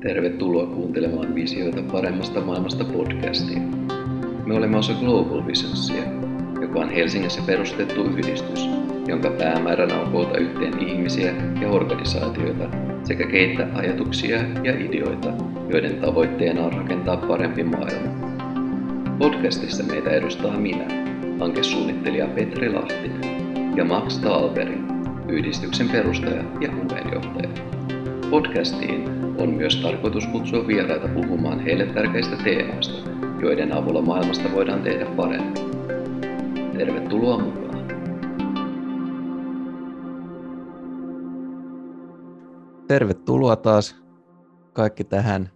Tervetuloa kuuntelemaan Visioita paremmasta maailmasta podcastia. Me olemme osa Global Visionsia, joka on Helsingissä perustettu yhdistys, jonka päämääränä on koota yhteen ihmisiä ja organisaatioita sekä keittää ajatuksia ja ideoita, joiden tavoitteena on rakentaa parempi maailma. Podcastissa meitä edustaa minä, hankesuunnittelija Petri Lahtinen ja Max Talberi, yhdistyksen perustaja ja puheenjohtaja. Podcastiin on myös tarkoitus kutsua vieraita puhumaan heille tärkeistä teemoista, joiden avulla maailmasta voidaan tehdä parempi. Tervetuloa mukaan! Tervetuloa taas kaikki tähän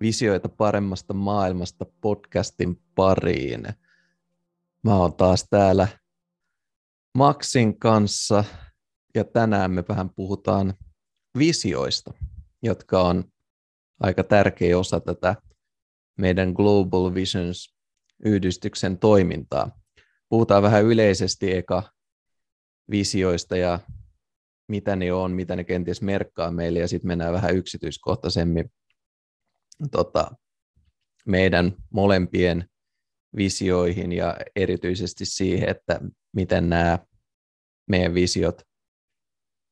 Visioita paremmasta maailmasta podcastin pariin. Mä oon taas täällä Maxin kanssa ja tänään me vähän puhutaan visioista, jotka on aika tärkeä osa tätä meidän Global Visions-yhdistyksen toimintaa. Puhutaan vähän yleisesti eka visioista ja mitä ne on, mitä ne kenties merkkaa meille, ja sitten mennään vähän yksityiskohtaisemmin tota, meidän molempien visioihin ja erityisesti siihen, että miten nämä meidän visiot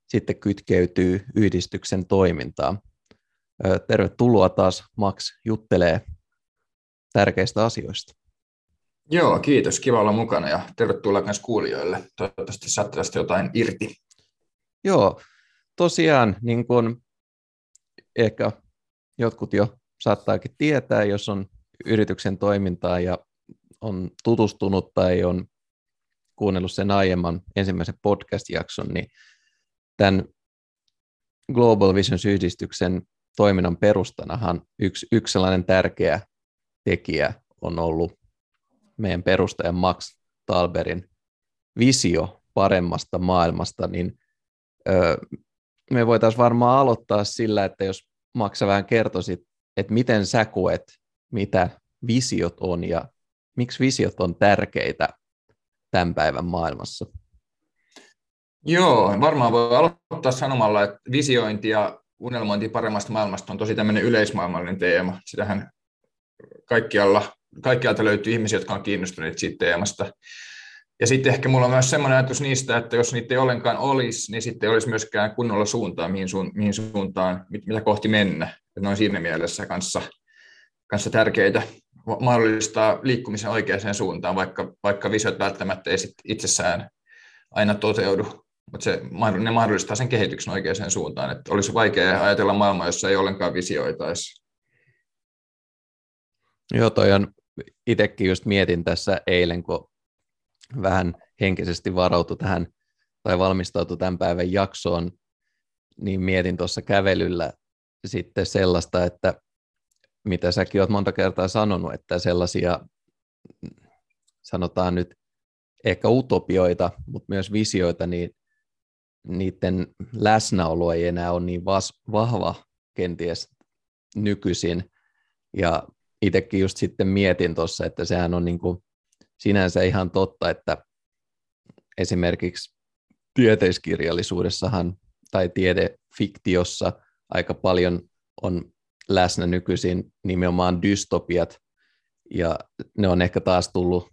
sitten kytkeytyy yhdistyksen toimintaan. Tervetuloa taas Max juttelee tärkeistä asioista. Joo, kiitos. Kiva olla mukana ja tervetuloa myös kuulijoille. Toivottavasti saatte tästä jotain irti. Joo, tosiaan niin kuin ehkä jotkut jo saattaakin tietää, jos on yrityksen toimintaa ja on tutustunut tai on kuunnellut sen aiemman ensimmäisen podcast-jakson, niin tämän Global Visions-yhdistyksen toiminnan perustanahan yksi, yksi sellainen tärkeä tekijä on ollut meidän perustajan Max Talberin visio paremmasta maailmasta, niin ö, me voitaisiin varmaan aloittaa sillä, että jos Max vähän kertoisit, että miten sä koet, mitä visiot on ja miksi visiot on tärkeitä tämän päivän maailmassa? Joo, varmaan voi aloittaa sanomalla, että visiointi ja unelmointi paremmasta maailmasta on tosi tämmöinen yleismaailmallinen teema. Sitähän kaikkialla, kaikkialta löytyy ihmisiä, jotka on kiinnostuneet siitä teemasta. Ja sitten ehkä mulla on myös semmoinen ajatus niistä, että jos niitä ei ollenkaan olisi, niin sitten ei olisi myöskään kunnolla suuntaa, mihin, suun, mihin suuntaan, mitä kohti mennä. Että ne on siinä mielessä kanssa, kanssa tärkeitä mahdollistaa liikkumisen oikeaan suuntaan, vaikka, vaikka visiot välttämättä ei sit itsessään aina toteudu mutta se, ne mahdollistaa sen kehityksen oikeaan suuntaan. Että olisi vaikea ajatella maailmaa, jossa ei ollenkaan visioitaisi. Joo, toi on, itsekin just mietin tässä eilen, kun vähän henkisesti varautui tähän tai valmistautui tämän päivän jaksoon, niin mietin tuossa kävelyllä sitten sellaista, että mitä säkin olet monta kertaa sanonut, että sellaisia sanotaan nyt ehkä utopioita, mutta myös visioita, niin niiden läsnäolo ei enää ole niin vas, vahva kenties nykyisin. Ja itsekin just sitten mietin tuossa, että sehän on niin kuin sinänsä ihan totta, että esimerkiksi tieteiskirjallisuudessahan tai tiedefiktiossa aika paljon on läsnä nykyisin nimenomaan dystopiat, ja ne on ehkä taas tullut,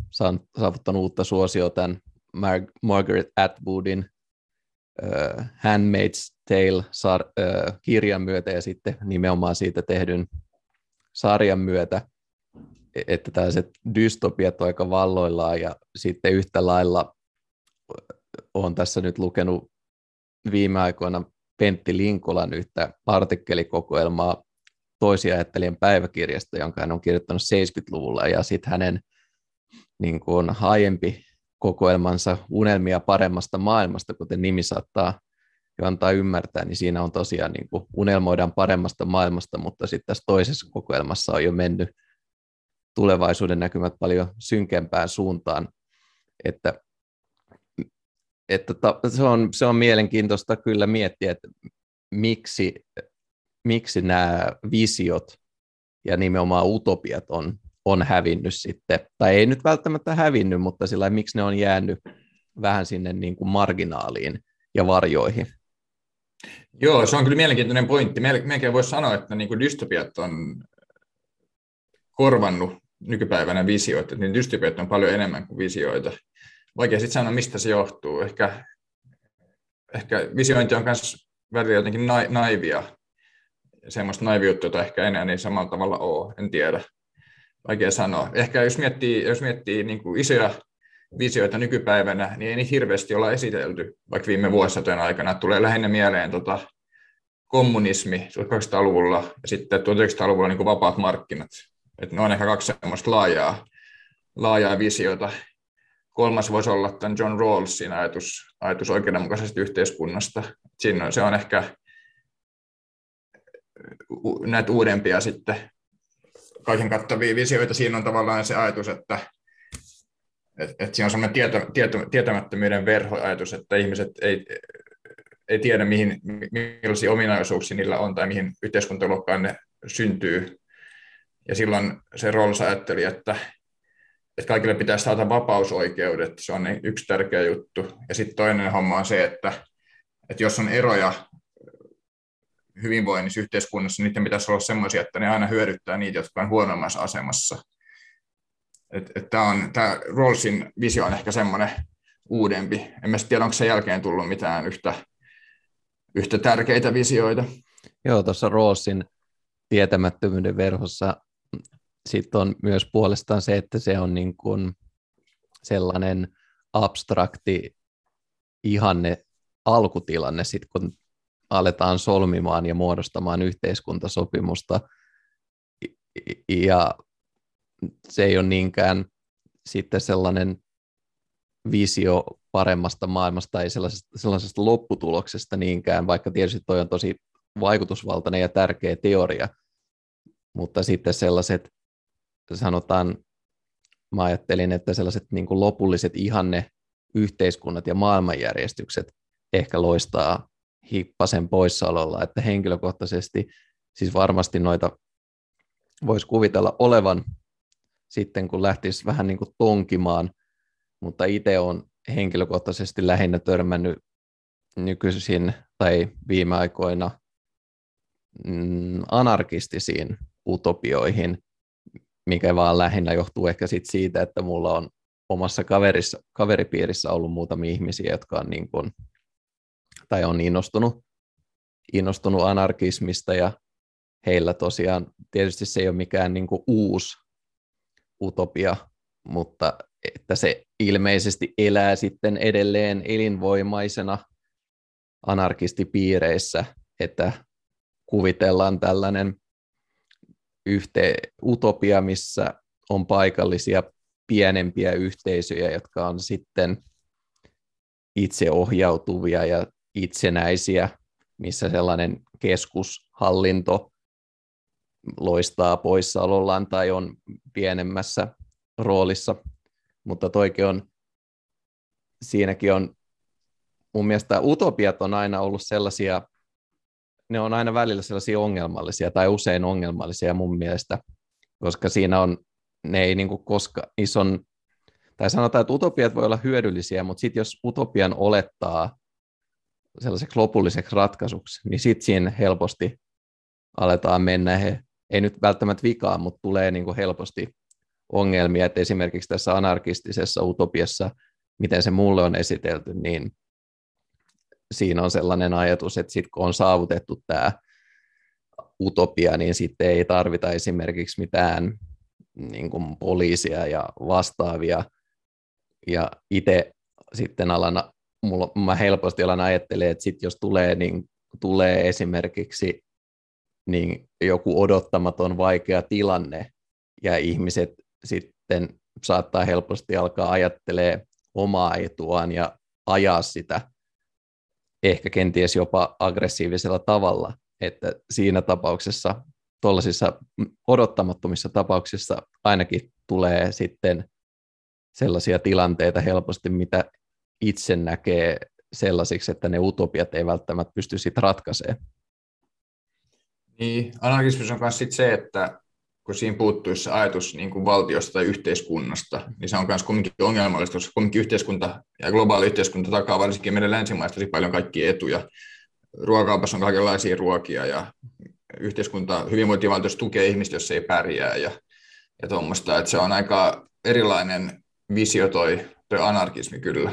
saavuttanut uutta suosioa tämän Mar- Margaret Atwoodin uh, Handmaid's Tale-kirjan myötä ja sitten nimenomaan siitä tehdyn sarjan myötä, e-, että tällaiset dystopiat on aika valloillaan ja sitten yhtä lailla olen tässä nyt lukenut viime aikoina Pentti Linkolan yhtä artikkelikokoelmaa toisia ajattelijan päiväkirjasta, jonka hän on kirjoittanut 70-luvulla, ja sitten hänen niin kuin, aiempi kokoelmansa unelmia paremmasta maailmasta, kuten nimi saattaa jo antaa ymmärtää, niin siinä on tosiaan niin kuin unelmoidaan paremmasta maailmasta, mutta sitten tässä toisessa kokoelmassa on jo mennyt tulevaisuuden näkymät paljon synkempään suuntaan, että, että se, on, se on mielenkiintoista kyllä miettiä, että miksi, miksi nämä visiot ja nimenomaan utopiat on on hävinnyt sitten, tai ei nyt välttämättä hävinnyt, mutta sillä miksi ne on jäänyt vähän sinne niin kuin marginaaliin ja varjoihin? Joo, se on kyllä mielenkiintoinen pointti. Melkein voisi sanoa, että niin kuin dystopiat on korvannut nykypäivänä visioita, niin dystopiat on paljon enemmän kuin visioita. Vaikea sitten sanoa, mistä se johtuu. Ehkä, ehkä visiointi on myös välillä jotenkin na- naivia, semmoista naiviutta, jota ehkä enää niin samalla tavalla ole, en tiedä. Vaikea sanoa. Ehkä jos miettii, jos miettii niin kuin isoja visioita nykypäivänä, niin ei niitä hirveästi olla esitelty, vaikka viime vuosisatojen aikana. Tulee lähinnä mieleen tota, kommunismi 1800-luvulla ja sitten 1900-luvulla niin vapaat markkinat. Et ne on ehkä kaksi semmoista laajaa, laajaa visiota. Kolmas voisi olla tämän John Rawlsin ajatus, ajatus oikeudenmukaisesta yhteiskunnasta. Siinä on, se on ehkä näitä uudempia sitten kaiken kattavia visioita. Siinä on tavallaan se ajatus, että et, et siinä on sellainen tieto, tieto, tietämättömyyden verhoajatus, että ihmiset ei, ei tiedä, mihin, millaisia ominaisuuksia niillä on tai mihin yhteiskuntaluokkaan ne syntyy. Ja silloin se Rawls ajatteli, että, että kaikille pitäisi saada vapausoikeudet, se on yksi tärkeä juttu. Ja sitten toinen homma on se, että, että jos on eroja hyvinvoinnissa yhteiskunnassa, niin niiden pitäisi olla sellaisia, että ne aina hyödyttää niitä, jotka on huonommassa asemassa. Tämä, on, tämä Rawlsin visio on ehkä semmoinen uudempi. En mä tiedä, onko sen jälkeen tullut mitään yhtä, yhtä tärkeitä visioita. Joo, tuossa Rawlsin tietämättömyyden verhossa sitten on myös puolestaan se, että se on niin kuin sellainen abstrakti ihanne alkutilanne, sit kun aletaan solmimaan ja muodostamaan yhteiskuntasopimusta. Ja se ei ole niinkään sitten sellainen visio paremmasta maailmasta tai sellaisesta, sellaisesta lopputuloksesta niinkään, vaikka tietysti toi on tosi vaikutusvaltainen ja tärkeä teoria, mutta sitten sellaiset, sanotaan, mä ajattelin, että sellaiset niin kuin lopulliset ihanne yhteiskunnat ja maailmanjärjestykset ehkä loistaa hippasen poissaololla, että henkilökohtaisesti siis varmasti noita voisi kuvitella olevan sitten, kun lähtisi vähän niin kuin tonkimaan, mutta itse on henkilökohtaisesti lähinnä törmännyt nykyisin tai viime aikoina mm, anarkistisiin utopioihin, mikä vaan lähinnä johtuu ehkä sit siitä, että mulla on omassa kaverissa, kaveripiirissä ollut muutamia ihmisiä, jotka on, niin kuin, tai on innostunut, innostunut anarkismista ja heillä tosiaan tietysti se ei ole mikään niin kuin uusi utopia, mutta että se ilmeisesti elää sitten edelleen elinvoimaisena anarkistipiireissä, että kuvitellaan tällainen yhte, utopia, missä on paikallisia pienempiä yhteisöjä, jotka on sitten itseohjautuvia ja itsenäisiä, missä sellainen keskushallinto loistaa poissaolollaan tai on pienemmässä roolissa, mutta toikin on, siinäkin on, mun mielestä utopiat on aina ollut sellaisia, ne on aina välillä sellaisia ongelmallisia tai usein ongelmallisia mun mielestä, koska siinä on, ne ei niinku koska, ison, tai sanotaan, että utopiat voi olla hyödyllisiä, mutta sitten jos utopian olettaa sellaiseksi lopulliseksi ratkaisuksi, niin sitten siinä helposti aletaan mennä, he, ei nyt välttämättä vikaa, mutta tulee niin kuin helposti ongelmia, että esimerkiksi tässä anarkistisessa utopiassa, miten se mulle on esitelty, niin siinä on sellainen ajatus, että sitten kun on saavutettu tämä utopia, niin sitten ei tarvita esimerkiksi mitään niin kuin poliisia ja vastaavia. Ja itse sitten alan, mulla, mä helposti alan ajattelemaan, että sit jos tulee, niin tulee esimerkiksi niin joku odottamaton vaikea tilanne ja ihmiset sitten saattaa helposti alkaa ajattelee omaa etuaan ja ajaa sitä ehkä kenties jopa aggressiivisella tavalla, että siinä tapauksessa, tuollaisissa odottamattomissa tapauksissa ainakin tulee sitten sellaisia tilanteita helposti, mitä itse näkee sellaisiksi, että ne utopiat ei välttämättä pysty sitten ratkaisemaan. Niin, anarkismus on myös se, että kun siinä puuttuisi se ajatus niin kuin valtiosta tai yhteiskunnasta, niin se on myös kuitenkin ongelmallista, koska kuitenkin yhteiskunta ja globaali yhteiskunta takaa varsinkin meidän länsimaista paljon kaikkia etuja. ruokakaupassa on kaikenlaisia ruokia ja yhteiskunta hyvinvointivaltiossa tukee ihmistä, jos ei pärjää ja, ja tuommoista, että se on aika erilainen visio toi, toi anarkismi kyllä.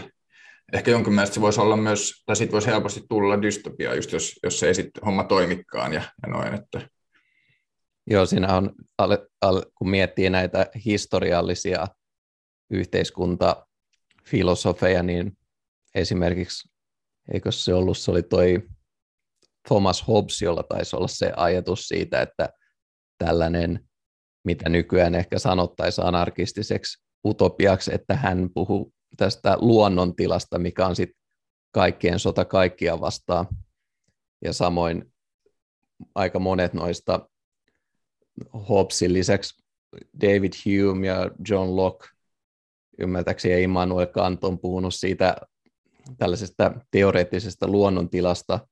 Ehkä jonkin mielestä se voisi olla myös, tai sitten voisi helposti tulla dystopia, just jos, jos se ei sitten homma toimikaan ja, ja noin, että Joo, siinä on, kun miettii näitä historiallisia yhteiskuntafilosofeja, niin esimerkiksi, eikö se ollut, se oli toi Thomas Hobbes, jolla taisi olla se ajatus siitä, että tällainen, mitä nykyään ehkä sanottaisiin anarkistiseksi utopiaksi, että hän puhuu tästä luonnontilasta, mikä on sitten kaikkien sota kaikkia vastaan. Ja samoin aika monet noista Hobbesin lisäksi David Hume ja John Locke, ymmärtääkseni Immanuel Kant on puhunut siitä tällaisesta teoreettisesta luonnontilasta,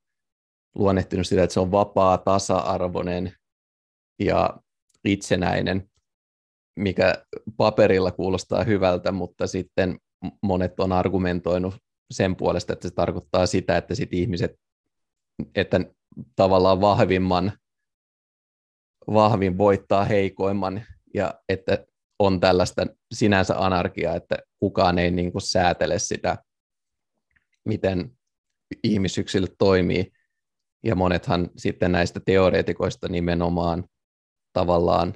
luonnehtinut sitä, että se on vapaa, tasa-arvoinen ja itsenäinen, mikä paperilla kuulostaa hyvältä, mutta sitten monet on argumentoinut sen puolesta, että se tarkoittaa sitä, että sit ihmiset, että tavallaan vahvimman vahvin voittaa heikoimman ja että on tällaista sinänsä anarkiaa, että kukaan ei niin kuin säätele sitä, miten ihmisyksilöt toimii. Ja monethan sitten näistä teoreetikoista nimenomaan tavallaan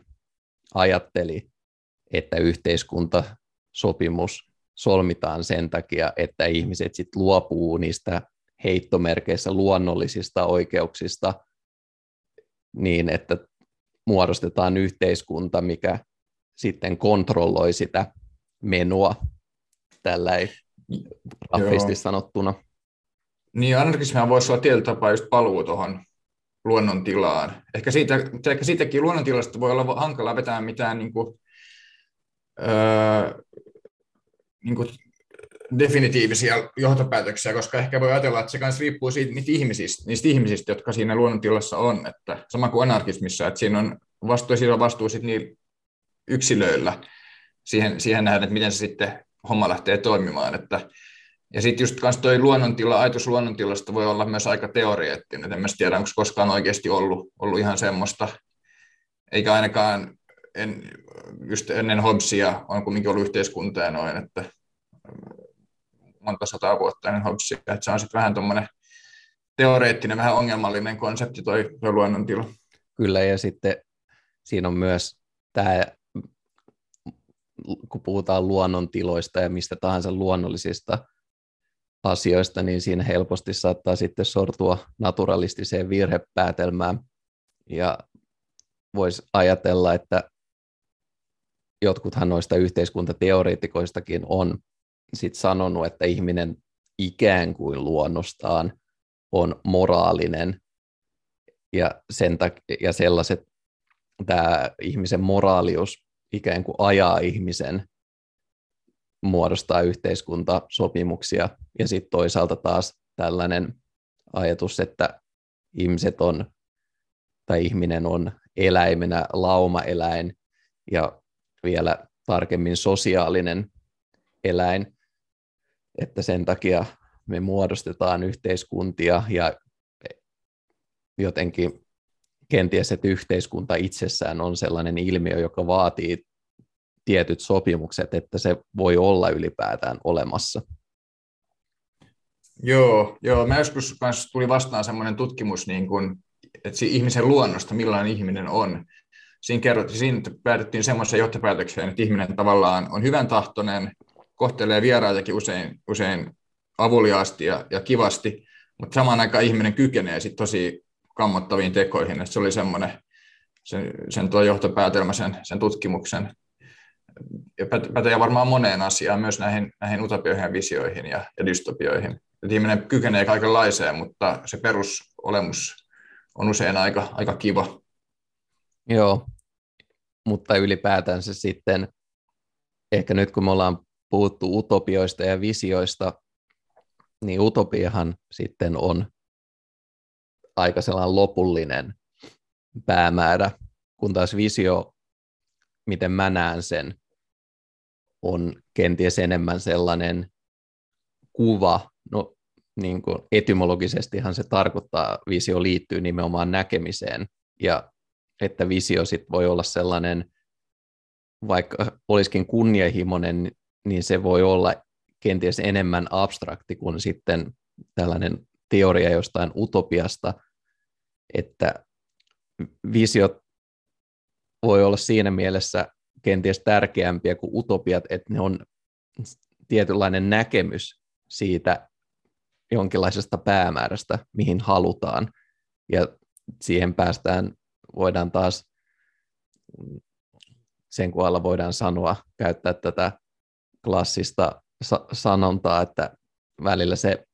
ajatteli, että yhteiskuntasopimus solmitaan sen takia, että ihmiset sitten luopuu niistä heittomerkeissä luonnollisista oikeuksista niin, että muodostetaan yhteiskunta, mikä sitten kontrolloi sitä menua, tällä ei raffisti sanottuna. Niin, anarkismia voisi olla tietyllä tapaa just paluu tuohon luonnontilaan. Ehkä, siitä, ehkä siitäkin luonnontilasta voi olla hankala vetää mitään niin kuin, öö, niin kuin definitiivisia johtopäätöksiä, koska ehkä voi ajatella, että se myös riippuu siitä, niistä ihmisistä, niistä ihmisistä, jotka siinä luonnontilassa on. Että sama kuin anarkismissa, että siinä on vastuu, siinä on vastuu sit niillä yksilöillä siihen, siihen nähdä, että miten se sitten homma lähtee toimimaan. Että, ja sitten just kanssa toi luonnontila, ajatus luonnontilasta voi olla myös aika teoreettinen. En mä tiedä, onko koskaan oikeasti ollut, ollut ihan semmoista, eikä ainakaan en, just ennen Hobbesia on kumminkin ollut yhteiskunta ja noin, että monta sataa vuotta ennen Hobbesia, että se on sitten vähän tuommoinen teoreettinen, vähän ongelmallinen konsepti toi, toi luonnontila. Kyllä, ja sitten siinä on myös tämä, kun puhutaan luonnontiloista ja mistä tahansa luonnollisista asioista, niin siinä helposti saattaa sitten sortua naturalistiseen virhepäätelmään. Ja voisi ajatella, että jotkuthan noista yhteiskuntateoreetikoistakin on sit sanonut, että ihminen ikään kuin luonnostaan on moraalinen. Ja, sen tak- ja sellaiset, tämä ihmisen moraalius ikään kuin ajaa ihmisen muodostaa yhteiskuntasopimuksia. Ja sitten toisaalta taas tällainen ajatus, että ihmiset on tai ihminen on eläimenä laumaeläin ja vielä tarkemmin sosiaalinen eläin, että sen takia me muodostetaan yhteiskuntia ja jotenkin kenties, että yhteiskunta itsessään on sellainen ilmiö, joka vaatii tietyt sopimukset, että se voi olla ylipäätään olemassa. Joo, joo. Mä joskus tuli vastaan semmoinen tutkimus, niin kuin, että ihmisen luonnosta, millainen ihminen on. Siinä, kerrottiin, siinä päädyttiin semmoiseen johtopäätökseen, että ihminen tavallaan on hyvän tahtoinen, kohtelee vieraitakin usein, usein avuliaasti ja, ja kivasti, mutta samaan aikaan ihminen kykenee sit tosi kammottaviin tekoihin. että se oli semmoinen sen, sen tuo johtopäätelmä, sen, sen tutkimuksen. Ja pätee varmaan moneen asiaan, myös näihin, näihin utopioihin ja visioihin ja, ja dystopioihin. Että ihminen kykenee kaikenlaiseen, mutta se perusolemus on usein aika, aika kiva. Joo, mutta ylipäätään se sitten, ehkä nyt kun me ollaan puhuttu utopioista ja visioista, niin utopiahan sitten on aika sellainen lopullinen päämäärä, kun taas visio, miten mä näen sen, on kenties enemmän sellainen kuva, no niin kuin etymologisestihan se tarkoittaa, visio liittyy nimenomaan näkemiseen, ja että visio sit voi olla sellainen, vaikka olisikin kunnianhimoinen, niin se voi olla kenties enemmän abstrakti kuin sitten tällainen teoria jostain utopiasta, että visiot voi olla siinä mielessä kenties tärkeämpiä kuin utopiat, että ne on tietynlainen näkemys siitä jonkinlaisesta päämäärästä, mihin halutaan. Ja siihen päästään, voidaan taas sen kohdalla voidaan sanoa, käyttää tätä klassista sa- sanontaa, että välillä se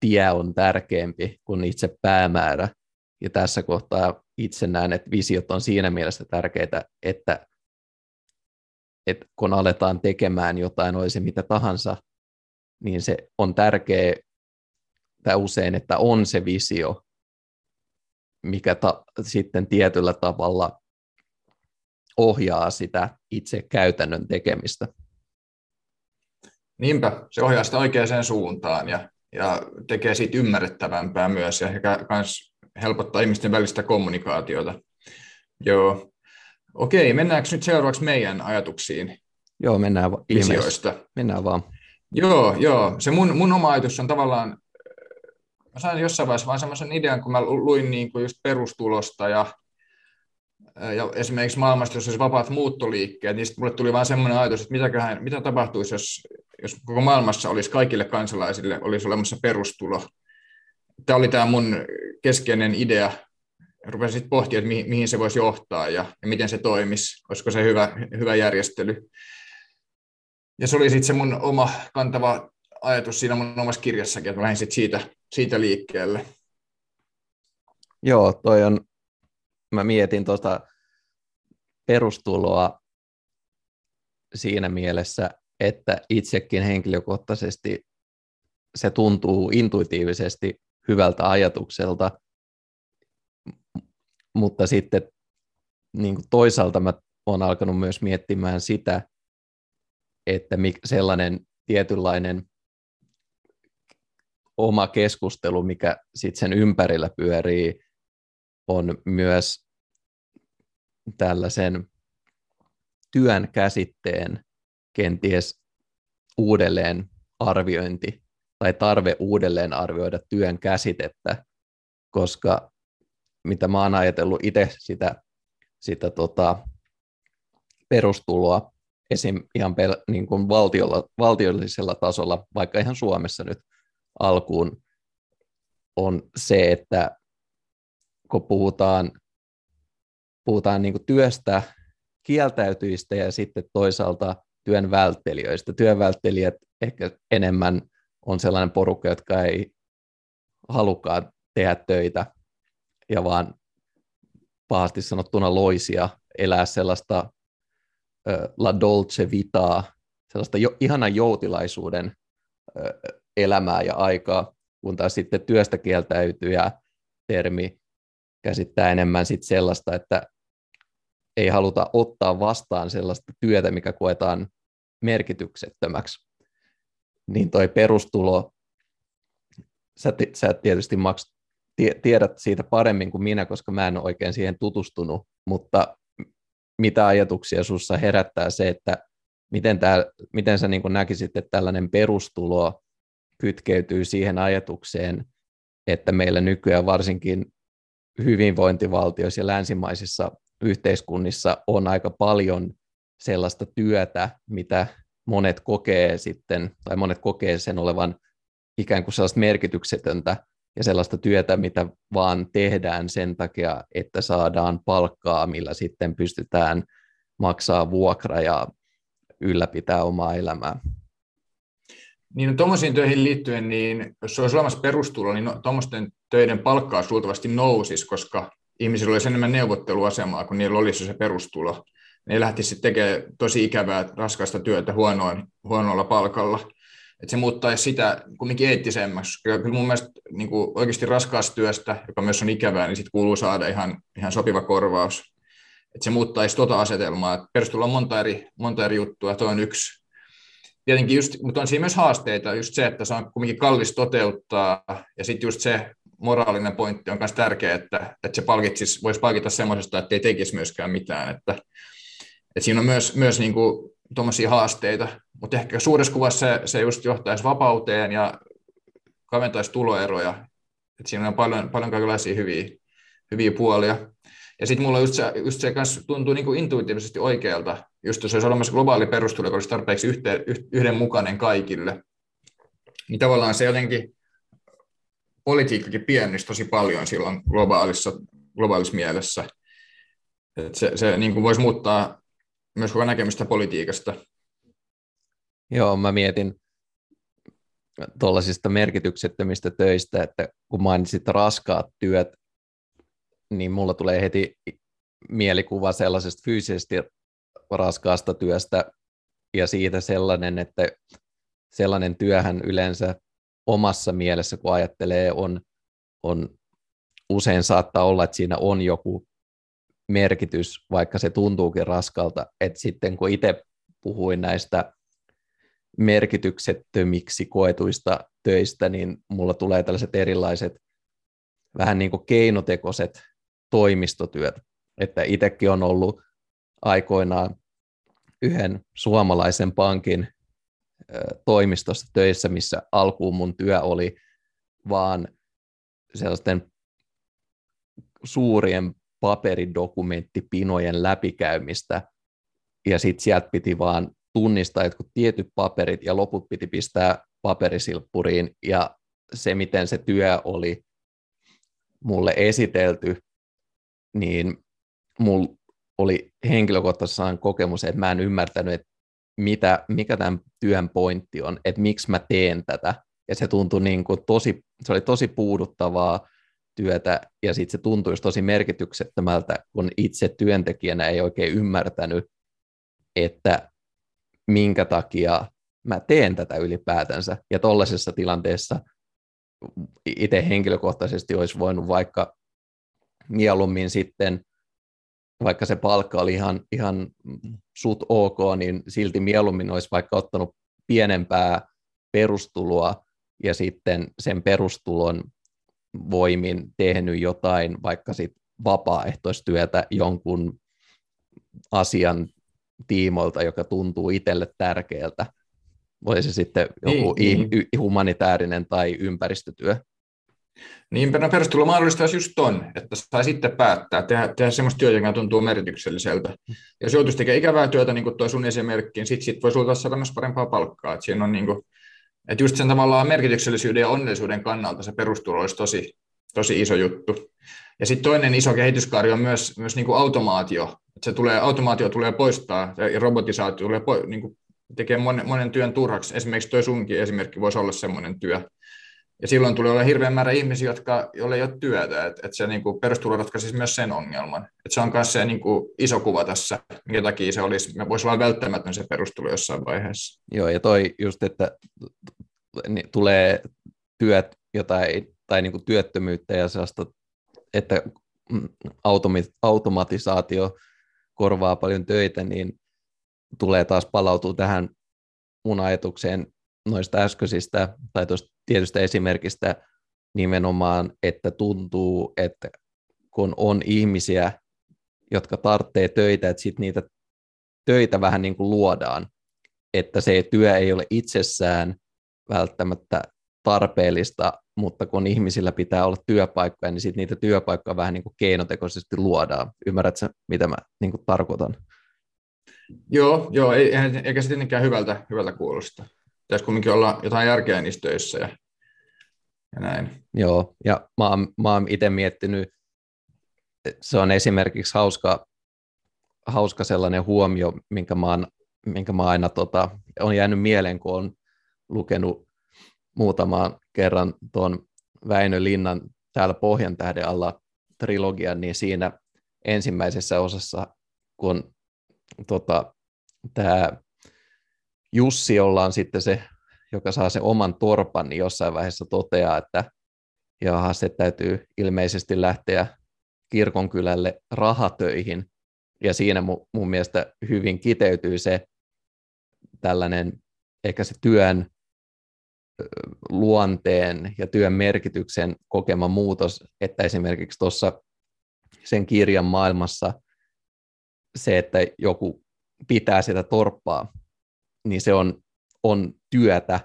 tie on tärkeämpi kuin itse päämäärä. Ja tässä kohtaa itse näen, että visiot on siinä mielessä tärkeitä, että, että kun aletaan tekemään jotain, olisi mitä tahansa, niin se on tärkeä tai usein, että on se visio, mikä ta- sitten tietyllä tavalla ohjaa sitä itse käytännön tekemistä. Niinpä, se ohjaa sitä oikeaan suuntaan ja, ja tekee siitä ymmärrettävämpää myös ja myös helpottaa ihmisten välistä kommunikaatiota. Joo. Okei, mennäänkö nyt seuraavaksi meidän ajatuksiin? Joo, mennään, va- visioista. mennään vaan. Joo, joo. Se mun, mun oma ajatus on tavallaan, mä sain jossain vaiheessa vaan semmoisen idean, kun mä luin niin kuin just perustulosta ja, ja esimerkiksi maailmasta, jos olisi vapaat muuttoliikkeet, niin mulle tuli vaan semmoinen ajatus, että mitäköhän, mitä tapahtuisi, jos, jos koko maailmassa olisi kaikille kansalaisille olisi olemassa perustulo. Tämä oli tämä mun keskeinen idea. Rupesin sitten pohtimaan, että mihin, mihin se voisi johtaa ja, ja miten se toimisi, olisiko se hyvä, hyvä järjestely. Ja se oli sitten se mun oma kantava ajatus siinä mun omassa kirjassakin, että mä lähdin sitten siitä, siitä liikkeelle. Joo, toi on, mä mietin tuosta perustuloa siinä mielessä, että itsekin henkilökohtaisesti se tuntuu intuitiivisesti hyvältä ajatukselta, mutta sitten niin kuin toisaalta mä olen alkanut myös miettimään sitä, että sellainen tietynlainen oma keskustelu, mikä sitten sen ympärillä pyörii, on myös tällaisen työn käsitteen kenties uudelleen arviointi tai tarve uudelleen arvioida työn käsitettä, koska mitä mä oon ajatellut itse sitä, sitä tota, perustuloa esim. ihan pel, niin kuin valtiolla, valtiollisella tasolla, vaikka ihan Suomessa nyt alkuun, on se, että kun puhutaan, puhutaan niin työstä kieltäytyistä ja sitten toisaalta työn välttelijöistä. Työn välttelijät ehkä enemmän on sellainen porukka, jotka ei halukkaan tehdä töitä ja vaan pahasti sanottuna loisia, elää sellaista La Dolce Vitaa, sellaista jo, ihanan joutilaisuuden elämää ja aikaa, kun taas sitten työstä kieltäytyjä termi käsittää enemmän sit sellaista, että ei haluta ottaa vastaan sellaista työtä, mikä koetaan merkityksettömäksi. Niin toi perustulo, sä, sä tietysti maks, tiedät siitä paremmin kuin minä, koska mä en ole oikein siihen tutustunut, mutta mitä ajatuksia sinussa herättää se, että miten, tää, miten sä niin näkisit, että tällainen perustulo kytkeytyy siihen ajatukseen, että meillä nykyään varsinkin hyvinvointivaltioissa ja länsimaisissa yhteiskunnissa on aika paljon sellaista työtä, mitä monet kokee sitten, tai monet kokee sen olevan ikään kuin sellaista merkityksetöntä, ja sellaista työtä, mitä vaan tehdään sen takia, että saadaan palkkaa, millä sitten pystytään maksaa vuokra ja ylläpitää omaa elämää. Niin no, tuommoisiin töihin liittyen, niin jos olisi olemassa perustulo, niin no, tuommoisten töiden palkkaa luultavasti nousisi, koska ihmisillä olisi enemmän neuvotteluasemaa, kun niillä olisi se perustulo. Ne lähtisivät tekemään tosi ikävää, raskasta työtä huonoin, huonolla palkalla että se muuttaisi sitä kumminkin eettisemmäksi. Kyllä mun mielestä niin kuin oikeasti raskaasta työstä, joka myös on ikävää, niin sitten kuuluu saada ihan, ihan sopiva korvaus. Että se muuttaisi tuota asetelmaa. Perustulla on monta eri, monta eri juttua, tuo on yksi. Tietenkin just, mutta on siinä myös haasteita, just se, että se on kuitenkin kallis toteuttaa, ja sitten just se moraalinen pointti on myös tärkeä, että, että se palkitsis, voisi palkita semmoisesta, että ei tekisi myöskään mitään, että, että siinä on myös, myös niin tuommoisia haasteita, mutta ehkä suuressa kuvassa se, se just johtaisi vapauteen ja kaventaisi tuloeroja, että siinä on paljon, paljon kaikenlaisia hyviä, hyviä puolia. Ja sitten mulla just se, just se tuntuu niin kuin intuitiivisesti oikealta, just jos olisi olemassa globaali perustulo, joka olisi tarpeeksi yhteen, yhdenmukainen kaikille, niin tavallaan se jotenkin politiikkakin pienisi tosi paljon silloin globaalissa, globaalissa mielessä. Et se se niin kuin voisi muuttaa myös koko näkemystä politiikasta. Joo, mä mietin tuollaisista merkityksettömistä töistä, että kun mainitsit raskaat työt, niin mulla tulee heti mielikuva sellaisesta fyysisesti raskaasta työstä ja siitä sellainen, että sellainen työhän yleensä omassa mielessä, kun ajattelee, on, on usein saattaa olla, että siinä on joku merkitys, vaikka se tuntuukin raskalta, että sitten kun itse puhuin näistä merkityksettömiksi koetuista töistä, niin mulla tulee tällaiset erilaiset vähän niin kuin keinotekoiset toimistotyöt, että itsekin on ollut aikoinaan yhden suomalaisen pankin toimistossa töissä, missä alkuun mun työ oli vaan sellaisten suurien paperidokumenttipinojen läpikäymistä, ja sitten sieltä piti vaan tunnistaa jotkut tietyt paperit, ja loput piti pistää paperisilppuriin, ja se, miten se työ oli mulle esitelty, niin mulla oli henkilökohtaisesti kokemus, että mä en ymmärtänyt, että mitä, mikä tämän työn pointti on, että miksi mä teen tätä. Ja se tuntui niin kuin tosi, se oli tosi puuduttavaa työtä, ja sitten se tuntuisi tosi merkityksettömältä, kun itse työntekijänä ei oikein ymmärtänyt, että minkä takia mä teen tätä ylipäätänsä. Ja tollaisessa tilanteessa itse henkilökohtaisesti olisi voinut vaikka mieluummin sitten, vaikka se palkka oli ihan, ihan sut ok, niin silti mieluummin olisi vaikka ottanut pienempää perustuloa ja sitten sen perustulon voimin tehnyt jotain vaikka sit vapaaehtoistyötä jonkun asian tiimoilta, joka tuntuu itselle tärkeältä. Voisi sitten joku niin, niin. humanitaarinen tai ympäristötyö. Niinpä, no perustulo mahdollistaisi just ton, että sai sitten päättää, tehdä, tehdä semmoista työtä, joka tuntuu merkitykselliseltä. Jos joutuisi tekemään ikävää työtä, niin kuin tuo sun esimerkki, niin sitten sit voisi luultavasti saada myös parempaa palkkaa. Että siinä on niin kuin, että just sen tavallaan merkityksellisyyden ja onnellisuuden kannalta se perustulo olisi tosi, tosi iso juttu. Ja sitten toinen iso kehityskaari on myös, myös niin kuin automaatio. Että se tulee, automaatio tulee poistaa ja robotisaatio tulee po, niin kuin tekee monen, monen työn turhaksi. Esimerkiksi tuo sunkin esimerkki voisi olla semmoinen työ, ja silloin tulee olla hirveän määrä ihmisiä, jotka, joille ei ole työtä, että, että se niin kuin perustulo ratkaisisi myös sen ongelman. Että se on myös se niin kuin iso kuva tässä, minkä takia se olisi, me voisi olla välttämätön se perustulo jossain vaiheessa. Joo, ja toi just, että tulee työt jotain, tai niin kuin työttömyyttä ja sellaista, että automatisaatio korvaa paljon töitä, niin tulee taas palautua tähän mun ajatukseen noista äskeisistä tai tuosta tietystä esimerkistä nimenomaan, että tuntuu, että kun on ihmisiä, jotka tarvitsee töitä, että sitten niitä töitä vähän niin kuin luodaan, että se työ ei ole itsessään välttämättä tarpeellista, mutta kun ihmisillä pitää olla työpaikkoja, niin sitten niitä työpaikkoja vähän niin kuin keinotekoisesti luodaan. Ymmärrätkö, mitä mä niin kuin tarkoitan? Joo, joo ei, eikä se tietenkään hyvältä, hyvältä kuulosta pitäisi kumminkin olla jotain järkeä niissä töissä ja, ja näin. Joo, ja mä oon, mä oon itse miettinyt, se on esimerkiksi hauska, hauska sellainen huomio, minkä mä, oon, minkä mä aina tota, on jäänyt mieleen, kun on lukenut muutamaan kerran tuon Väinö Linnan täällä Pohjan tähden alla trilogian, niin siinä ensimmäisessä osassa, kun tota, tämä Jussi, jolla on sitten se, joka saa sen oman torpan, niin jossain vaiheessa toteaa, että jaha, se täytyy ilmeisesti lähteä kirkonkylälle rahatöihin. Ja siinä mun, mun mielestä hyvin kiteytyy se tällainen ehkä se työn luonteen ja työn merkityksen kokema muutos, että esimerkiksi tuossa sen kirjan maailmassa se, että joku pitää sitä torppaa, niin se on, on työtä,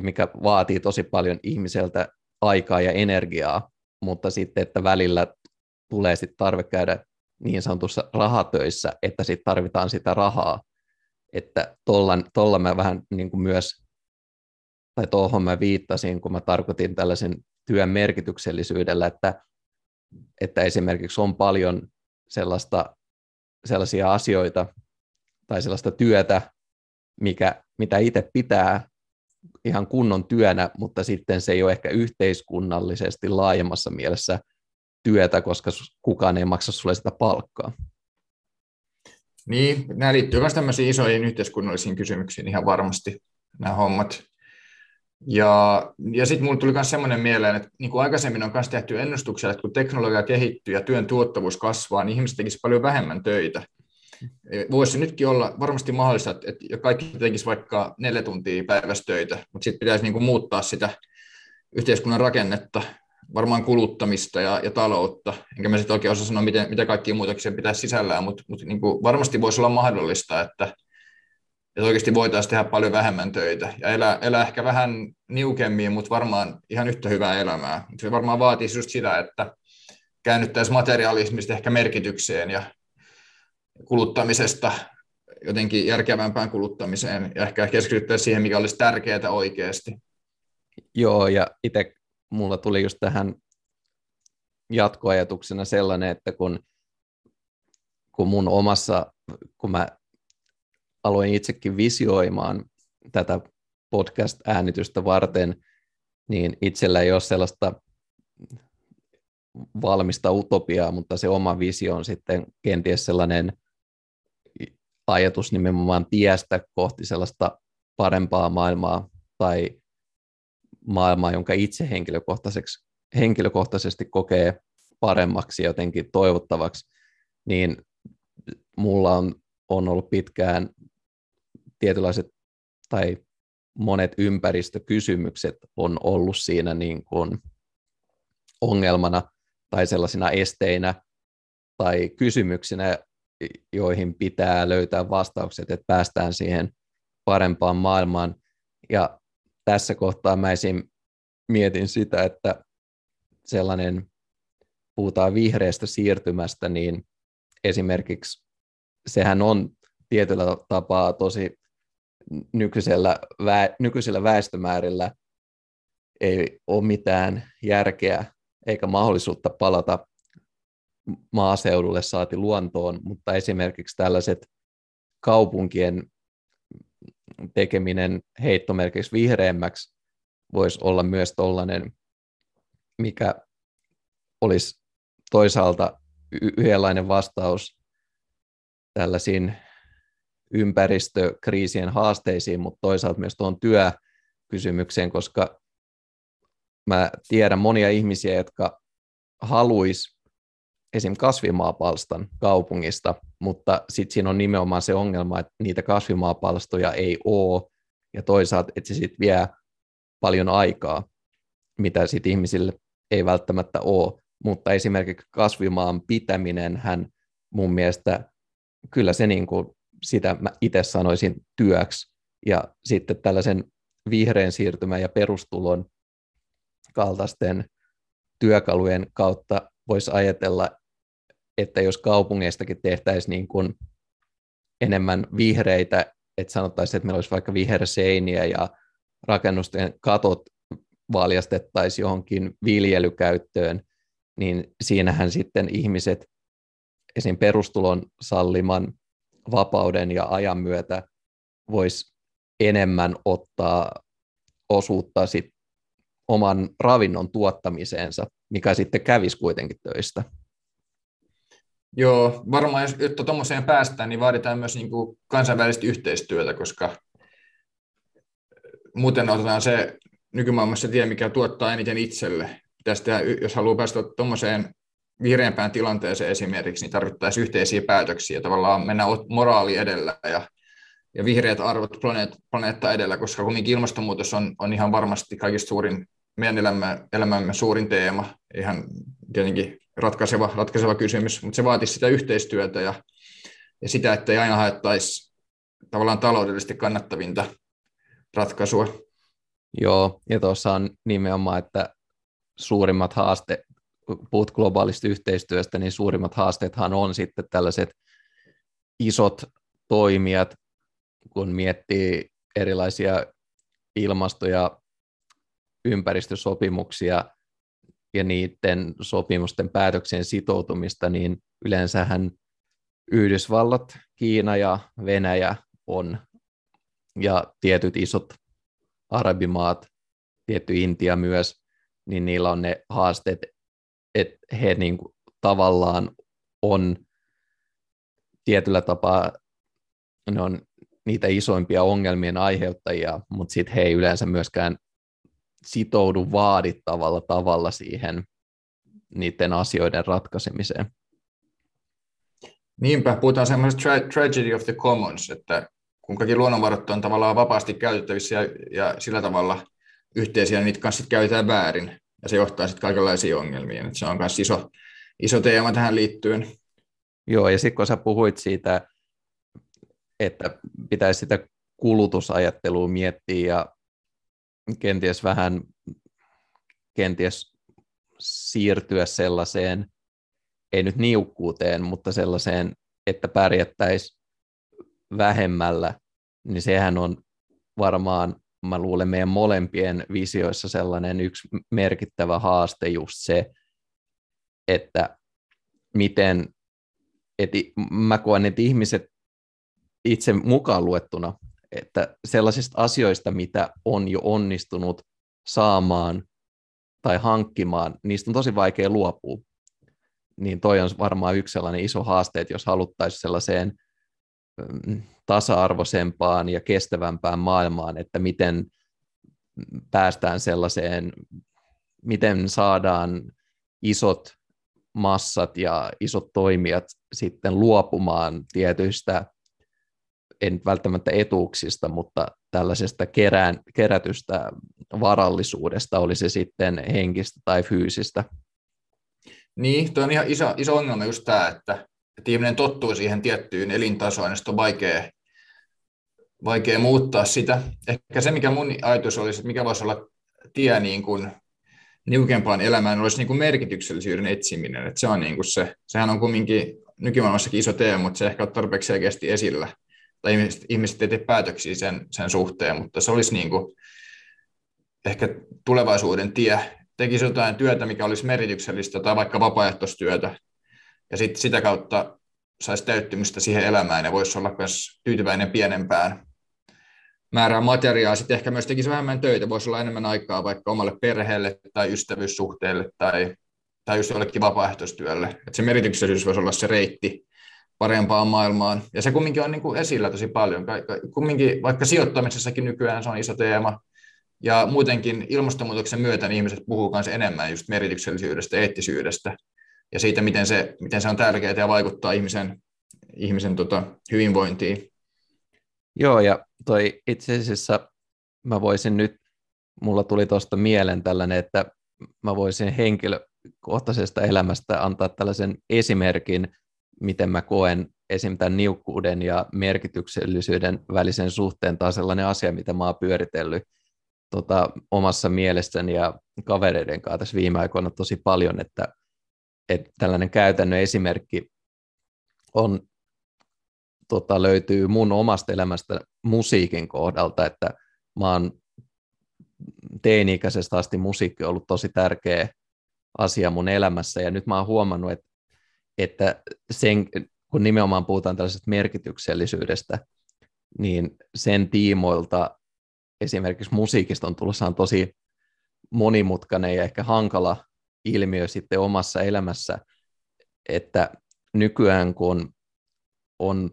mikä vaatii tosi paljon ihmiseltä aikaa ja energiaa, mutta sitten, että välillä tulee sitten tarve käydä niin sanotussa rahatöissä, että sitten tarvitaan sitä rahaa, että tuolla mä vähän niin kuin myös, tai tuohon mä viittasin, kun mä tarkoitin tällaisen työn merkityksellisyydellä, että, että esimerkiksi on paljon sellaista, sellaisia asioita tai sellaista työtä, mikä, mitä itse pitää ihan kunnon työnä, mutta sitten se ei ole ehkä yhteiskunnallisesti laajemmassa mielessä työtä, koska kukaan ei maksa sulle sitä palkkaa. Niin, nämä liittyy myös tämmöisiin isoihin yhteiskunnallisiin kysymyksiin ihan varmasti, nämä hommat. Ja, ja sitten mulle tuli myös semmoinen mieleen, että niin kuin aikaisemmin on myös tehty ennustuksia, että kun teknologia kehittyy ja työn tuottavuus kasvaa, niin ihmiset tekisivät paljon vähemmän töitä. Voisi nytkin olla varmasti mahdollista, että, kaikki tekisivät vaikka neljä tuntia päivässä töitä, mutta sitten pitäisi niin kuin muuttaa sitä yhteiskunnan rakennetta varmaan kuluttamista ja, ja taloutta, enkä mä sitten oikein osaa sanoa, miten, mitä kaikkia muutoksia pitäisi sisällään, mutta, mutta niin kuin varmasti voisi olla mahdollista, että, että oikeasti voitaisiin tehdä paljon vähemmän töitä ja elää, elää ehkä vähän niukemmin, mutta varmaan ihan yhtä hyvää elämää. Se varmaan vaatii just sitä, että käännyttäisiin materialismista ehkä merkitykseen ja kuluttamisesta jotenkin järkevämpään kuluttamiseen ja ehkä keskityttäisiin siihen, mikä olisi tärkeää oikeasti. Joo, ja itse mulla tuli just tähän jatkoajatuksena sellainen, että kun, kun mun omassa, kun mä aloin itsekin visioimaan tätä podcast-äänitystä varten, niin itsellä ei ole sellaista valmista utopiaa, mutta se oma visio on sitten kenties sellainen ajatus nimenomaan tiestä kohti sellaista parempaa maailmaa tai maailmaa, jonka itse henkilökohtaiseksi, henkilökohtaisesti kokee paremmaksi jotenkin toivottavaksi, niin mulla on, on ollut pitkään tietynlaiset tai monet ympäristökysymykset on ollut siinä niin kuin ongelmana tai sellaisina esteinä tai kysymyksinä, joihin pitää löytää vastaukset, että päästään siihen parempaan maailmaan. Ja tässä kohtaa mä esim. mietin sitä, että sellainen, puhutaan vihreästä siirtymästä, niin esimerkiksi sehän on tietyllä tapaa tosi nykyisellä, vä, nykyisellä väestömäärillä ei ole mitään järkeä eikä mahdollisuutta palata maaseudulle saati luontoon, mutta esimerkiksi tällaiset kaupunkien tekeminen heittomerkiksi vihreämmäksi voisi olla myös tällainen, mikä olisi toisaalta yhdenlainen vastaus tällaisiin ympäristökriisien haasteisiin, mutta toisaalta myös tuon työkysymykseen, koska mä tiedän monia ihmisiä, jotka haluaisi esim. kasvimaapalstan kaupungista, mutta sitten siinä on nimenomaan se ongelma, että niitä kasvimaapalstoja ei ole, ja toisaalta, että se sitten vie paljon aikaa, mitä sitten ihmisille ei välttämättä ole, mutta esimerkiksi kasvimaan pitäminen hän mun mielestä, kyllä se niin kuin, sitä mä itse sanoisin työksi, ja sitten tällaisen vihreän siirtymän ja perustulon kaltaisten työkalujen kautta voisi ajatella, että jos kaupungeistakin tehtäisiin niin kuin enemmän vihreitä, että sanottaisiin, että meillä olisi vaikka viherseiniä ja rakennusten katot valjastettaisiin johonkin viljelykäyttöön, niin siinähän sitten ihmiset esim. perustulon salliman vapauden ja ajan myötä voisi enemmän ottaa osuutta sit oman ravinnon tuottamiseensa, mikä sitten kävisi kuitenkin töistä. Joo, varmaan jos jotta tuommoiseen päästään, niin vaaditaan myös niin kuin kansainvälistä yhteistyötä, koska muuten otetaan se nykymaailmassa tie, mikä tuottaa eniten itselle. Tästä, jos haluaa päästä tuommoiseen vihreämpään tilanteeseen esimerkiksi, niin tarvittaisiin yhteisiä päätöksiä, tavallaan mennä moraali edellä ja ja vihreät arvot planeet, planeetta edellä, koska kumminkin ilmastonmuutos on, on ihan varmasti kaikista suurin, meidän elämä, elämämme suurin teema, ihan tietenkin ratkaiseva, ratkaiseva kysymys, mutta se vaatisi sitä yhteistyötä ja, ja sitä, että ei aina haettaisi tavallaan taloudellisesti kannattavinta ratkaisua. Joo, ja tuossa on nimenomaan, että suurimmat haasteet, puhut globaalista yhteistyöstä, niin suurimmat haasteethan on sitten tällaiset isot toimijat, kun miettii erilaisia ilmasto- ja ympäristösopimuksia ja niiden sopimusten päätöksien sitoutumista, niin yleensähän Yhdysvallat, Kiina ja Venäjä on, ja tietyt isot arabimaat, tietty Intia myös, niin niillä on ne haasteet, että he niin kuin tavallaan on tietyllä tapaa, ne on niitä isoimpia ongelmien aiheuttajia, mutta sitten he ei yleensä myöskään sitoudu vaadittavalla tavalla siihen niiden asioiden ratkaisemiseen. Niinpä, puhutaan semmoisesta tra- tragedy of the commons, että kun kaikki luonnonvarat on tavallaan vapaasti käytettävissä ja, ja sillä tavalla yhteisiä, niin niitä kanssa käytetään väärin, ja se johtaa sitten kaikenlaisiin ongelmiin. Että se on myös iso, iso teema tähän liittyen. Joo, ja sitten kun sä puhuit siitä, että pitäisi sitä kulutusajattelua miettiä ja kenties vähän kenties siirtyä sellaiseen, ei nyt niukkuuteen, mutta sellaiseen, että pärjättäisiin vähemmällä, niin sehän on varmaan, mä luulen, meidän molempien visioissa sellainen yksi merkittävä haaste just se, että miten, että mä koen, että ihmiset itse mukaan luettuna, että sellaisista asioista, mitä on jo onnistunut saamaan tai hankkimaan, niistä on tosi vaikea luopua. Niin toi on varmaan yksi sellainen iso haaste, että jos haluttaisiin sellaiseen mm, tasa-arvoisempaan ja kestävämpään maailmaan, että miten päästään sellaiseen, miten saadaan isot massat ja isot toimijat sitten luopumaan tietyistä en välttämättä etuuksista, mutta tällaisesta kerään, kerätystä varallisuudesta, oli se sitten henkistä tai fyysistä. Niin, tuo on ihan iso, iso ongelma just tämä, että, että ihminen tottuu siihen tiettyyn elintasoon, ja on vaikea, vaikea muuttaa sitä. Ehkä se, mikä mun ajatus olisi, että mikä voisi olla tie niin kuin niukempaan elämään, olisi niin kuin merkityksellisyyden etsiminen. Että se on niin kuin se, sehän on kumminkin nykymaailmassakin iso teema, mutta se ehkä on tarpeeksi selkeästi esillä tai ihmiset, ihmiset ei tee päätöksiä sen, sen suhteen, mutta se olisi niin kuin ehkä tulevaisuuden tie. Tekisi jotain työtä, mikä olisi merkityksellistä tai vaikka vapaaehtoistyötä, ja sit sitä kautta saisi täyttymistä siihen elämään ja voisi olla myös tyytyväinen pienempään määrään materiaa. Sitten ehkä myös tekisi vähemmän töitä, voisi olla enemmän aikaa vaikka omalle perheelle tai ystävyyssuhteelle tai, tai just jollekin vapaaehtoistyölle. Et se merkityksellisyys voisi olla se reitti, parempaan maailmaan. Ja se kumminkin on niin kuin esillä tosi paljon. Kumminkin, vaikka sijoittamisessakin nykyään se on iso teema, ja muutenkin ilmastonmuutoksen myötä niin ihmiset puhuu myös enemmän just merkityksellisyydestä, eettisyydestä ja siitä, miten se, miten se on tärkeää ja vaikuttaa ihmisen, ihmisen tota, hyvinvointiin. Joo, ja toi itse asiassa mä voisin nyt, mulla tuli tuosta mieleen tällainen, että mä voisin henkilökohtaisesta elämästä antaa tällaisen esimerkin, miten mä koen esim. tämän niukkuuden ja merkityksellisyyden välisen suhteen taas sellainen asia, mitä mä oon pyöritellyt tota, omassa mielessäni ja kavereiden kanssa tässä viime aikoina tosi paljon, että, että tällainen käytännön esimerkki on, tota, löytyy mun omasta elämästä musiikin kohdalta, että mä oon teini-ikäisestä asti musiikki on ollut tosi tärkeä asia mun elämässä, ja nyt mä oon huomannut, että että sen, kun nimenomaan puhutaan tällaisesta merkityksellisyydestä, niin sen tiimoilta esimerkiksi musiikista on tulossaan tosi monimutkainen ja ehkä hankala ilmiö sitten omassa elämässä, että nykyään kun on,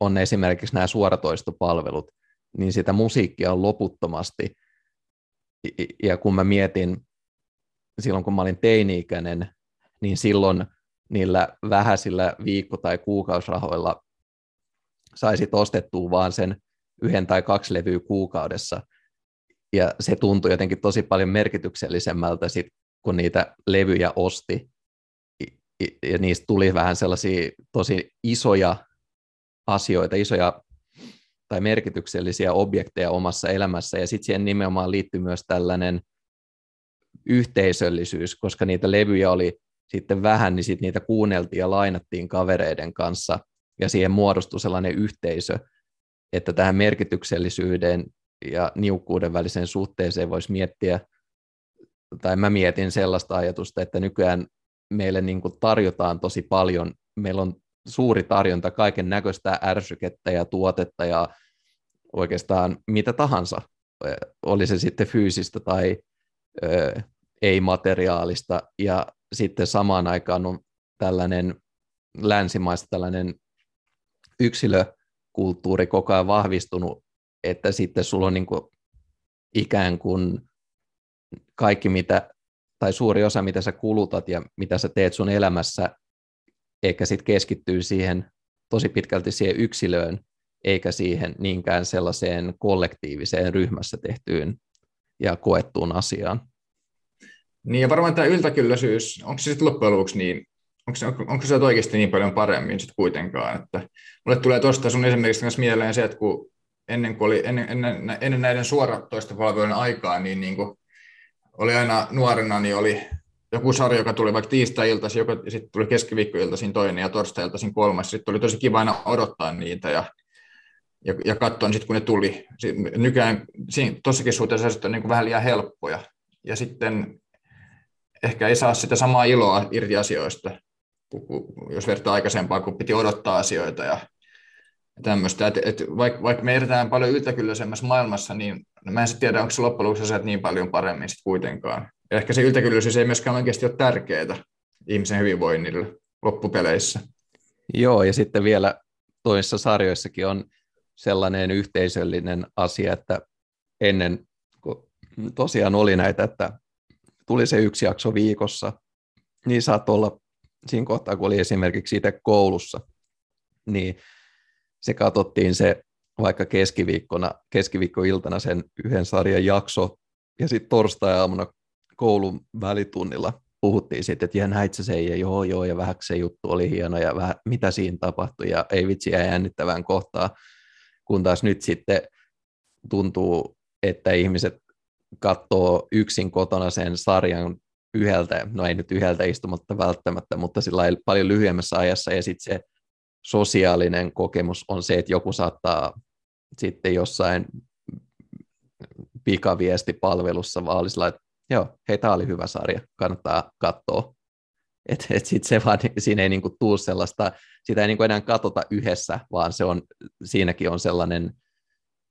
on esimerkiksi nämä suoratoistopalvelut, niin sitä musiikkia on loputtomasti. Ja kun mä mietin silloin, kun mä olin teini-ikäinen, niin silloin niillä vähäisillä viikko- tai kuukausrahoilla saisit ostettua vaan sen yhden tai kaksi levyä kuukaudessa. Ja se tuntui jotenkin tosi paljon merkityksellisemmältä, sit, kun niitä levyjä osti. Ja niistä tuli vähän sellaisia tosi isoja asioita, isoja tai merkityksellisiä objekteja omassa elämässä. Ja sitten siihen nimenomaan liittyy myös tällainen yhteisöllisyys, koska niitä levyjä oli sitten vähän, niin sitten niitä kuunneltiin ja lainattiin kavereiden kanssa, ja siihen muodostui sellainen yhteisö, että tähän merkityksellisyyden ja niukkuuden väliseen suhteeseen voisi miettiä, tai mä mietin sellaista ajatusta, että nykyään meille niin kuin tarjotaan tosi paljon, meillä on suuri tarjonta kaiken näköistä ärsykettä ja tuotetta ja oikeastaan mitä tahansa, oli se sitten fyysistä tai ei-materiaalista, ja sitten samaan aikaan on tällainen länsimaista tällainen yksilökulttuuri koko ajan vahvistunut, että sitten sulla on niin kuin ikään kuin kaikki, mitä, tai suuri osa, mitä sä kulutat ja mitä sä teet sun elämässä, eikä sitten keskittyy siihen tosi pitkälti siihen yksilöön, eikä siihen niinkään sellaiseen kollektiiviseen ryhmässä tehtyyn ja koettuun asiaan. Niin ja varmaan tämä yltäkylläisyys, onko se sitten loppujen lopuksi niin, onko se, onko se oikeasti niin paljon paremmin sitten kuitenkaan, että mulle tulee tuosta sun esimerkiksi myös mieleen se, että kun ennen, kuin oli, ennen, ennen, ennen näiden suoratoistopalvelujen aikaa, niin, niin kuin oli aina nuorena, niin oli joku sarja, joka tuli vaikka tiistai-iltaisin, joka sitten tuli keskiviikkoiltaisin toinen ja torstai-iltaisin kolmas. Sitten oli tosi kiva aina odottaa niitä ja, ja, ja katsoa sitten, kun ne tuli. Nykyään tuossakin suhteessa on niin kuin vähän liian helppoja. Ja sitten ehkä ei saa sitä samaa iloa irti asioista, jos vertaa aikaisempaa, kun piti odottaa asioita ja tämmöistä. Et, et vaikka, vaikka me edetään paljon yltäkylläisemmässä maailmassa, niin mä en tiedä, onko se loppujen lopuksi asiat niin paljon paremmin sitten kuitenkaan. Ja ehkä se yltäkylläisyys ei myöskään oikeasti ole tärkeää ihmisen hyvinvoinnille loppupeleissä. Joo, ja sitten vielä toissa sarjoissakin on sellainen yhteisöllinen asia, että ennen kun tosiaan oli näitä, että tuli se yksi jakso viikossa, niin saat olla siinä kohtaa, kun oli esimerkiksi itse koulussa, niin se katsottiin se vaikka keskiviikkona, keskiviikkoiltana sen yhden sarjan jakso, ja sitten torstai-aamuna koulun välitunnilla puhuttiin sitten, että ihan näit se ja joo joo, ja vähän se juttu oli hieno, ja vähän, mitä siinä tapahtui, ja ei vitsiä jännittävään kohtaa, kun taas nyt sitten tuntuu, että ihmiset katsoo yksin kotona sen sarjan yhdeltä, no ei nyt yhdeltä istumatta välttämättä, mutta sillä paljon lyhyemmässä ajassa, ja sitten se sosiaalinen kokemus on se, että joku saattaa sitten jossain pikaviestipalvelussa vaan olisi että joo, hei, tämä oli hyvä sarja, kannattaa katsoa. Et, et sit se vaan, siinä ei niinku tuu sellaista, sitä ei niinku enää katsota yhdessä, vaan se on, siinäkin on sellainen,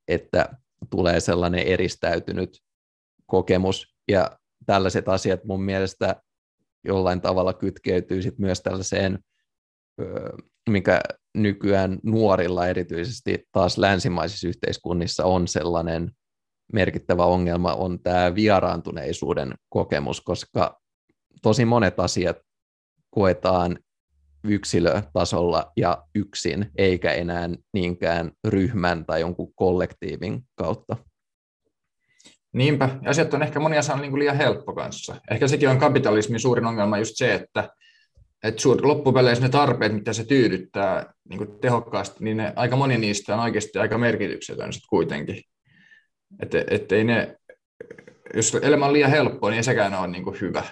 että tulee sellainen eristäytynyt kokemus, ja tällaiset asiat mun mielestä jollain tavalla kytkeytyy sit myös tällaiseen, mikä nykyään nuorilla erityisesti taas länsimaisissa yhteiskunnissa on sellainen merkittävä ongelma, on tämä vieraantuneisuuden kokemus, koska tosi monet asiat koetaan yksilötasolla ja yksin, eikä enää niinkään ryhmän tai jonkun kollektiivin kautta. Niinpä, ja asiat on ehkä monia on niin liian helppo kanssa. Ehkä sekin on kapitalismin suurin ongelma just se, että, että suur, loppupeleissä ne tarpeet, mitä se tyydyttää niin kuin tehokkaasti, niin ne, aika moni niistä on oikeasti aika merkityksetön sitten kuitenkin. Että et ei ne, jos elämä on liian helppoa, niin ei sekään ole niin kuin hyvä.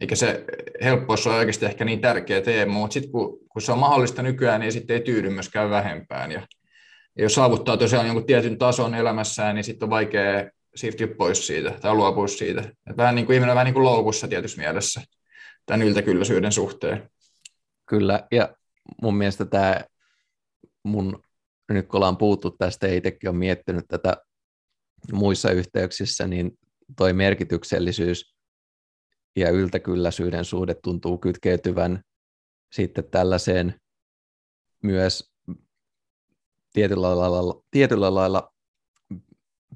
Eikä se helppous ole oikeasti ehkä niin tärkeä teema, mutta sitten kun, kun se on mahdollista nykyään, niin sitten ei tyydy myöskään vähempään. Ja, ja jos saavuttaa tosiaan jonkun tietyn tason elämässään, niin sitten on vaikea siirtyä pois siitä tai luopua siitä. Et vähän niin kuin ihminen on vähän niin kuin loukussa tietyssä mielessä tämän yltäkylläisyyden suhteen. Kyllä, ja mun mielestä tämä mun, nyt kun ollaan puhuttu tästä, itsekin on miettinyt tätä muissa yhteyksissä, niin toi merkityksellisyys ja yltäkylläisyyden suhde tuntuu kytkeytyvän sitten tällaiseen myös tietyllä lailla, tietyllä lailla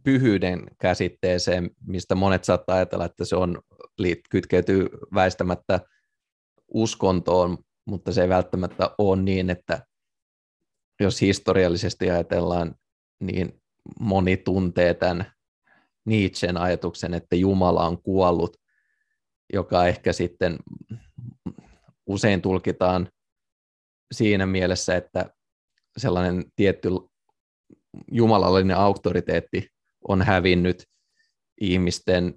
pyhyyden käsitteeseen, mistä monet saattaa ajatella, että se on kytkeytyy väistämättä uskontoon, mutta se ei välttämättä ole niin, että jos historiallisesti ajatellaan, niin moni tuntee tämän Nietzschen ajatuksen, että Jumala on kuollut, joka ehkä sitten usein tulkitaan siinä mielessä, että sellainen tietty jumalallinen auktoriteetti on hävinnyt ihmisten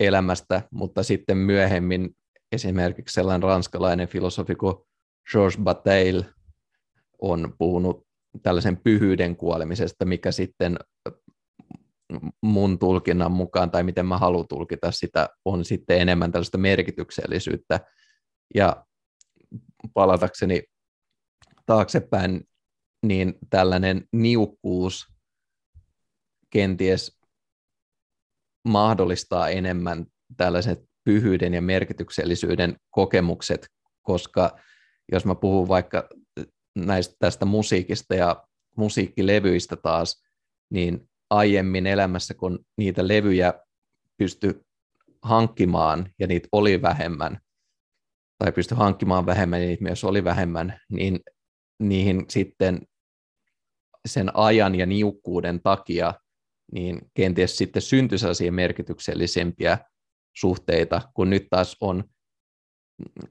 elämästä, mutta sitten myöhemmin esimerkiksi sellainen ranskalainen filosofi kuin Georges Bataille on puhunut tällaisen pyhyyden kuolemisesta, mikä sitten mun tulkinnan mukaan, tai miten mä haluan tulkita sitä, on sitten enemmän tällaista merkityksellisyyttä. Ja palatakseni taaksepäin, niin tällainen niukkuus kenties mahdollistaa enemmän tällaiset pyhyyden ja merkityksellisyyden kokemukset, koska jos mä puhun vaikka näistä, tästä musiikista ja musiikkilevyistä taas, niin aiemmin elämässä, kun niitä levyjä pysty hankkimaan ja niitä oli vähemmän, tai pysty hankkimaan vähemmän ja niitä myös oli vähemmän, niin niihin sitten sen ajan ja niukkuuden takia niin kenties sitten syntyi sellaisia merkityksellisempiä suhteita, kun nyt taas on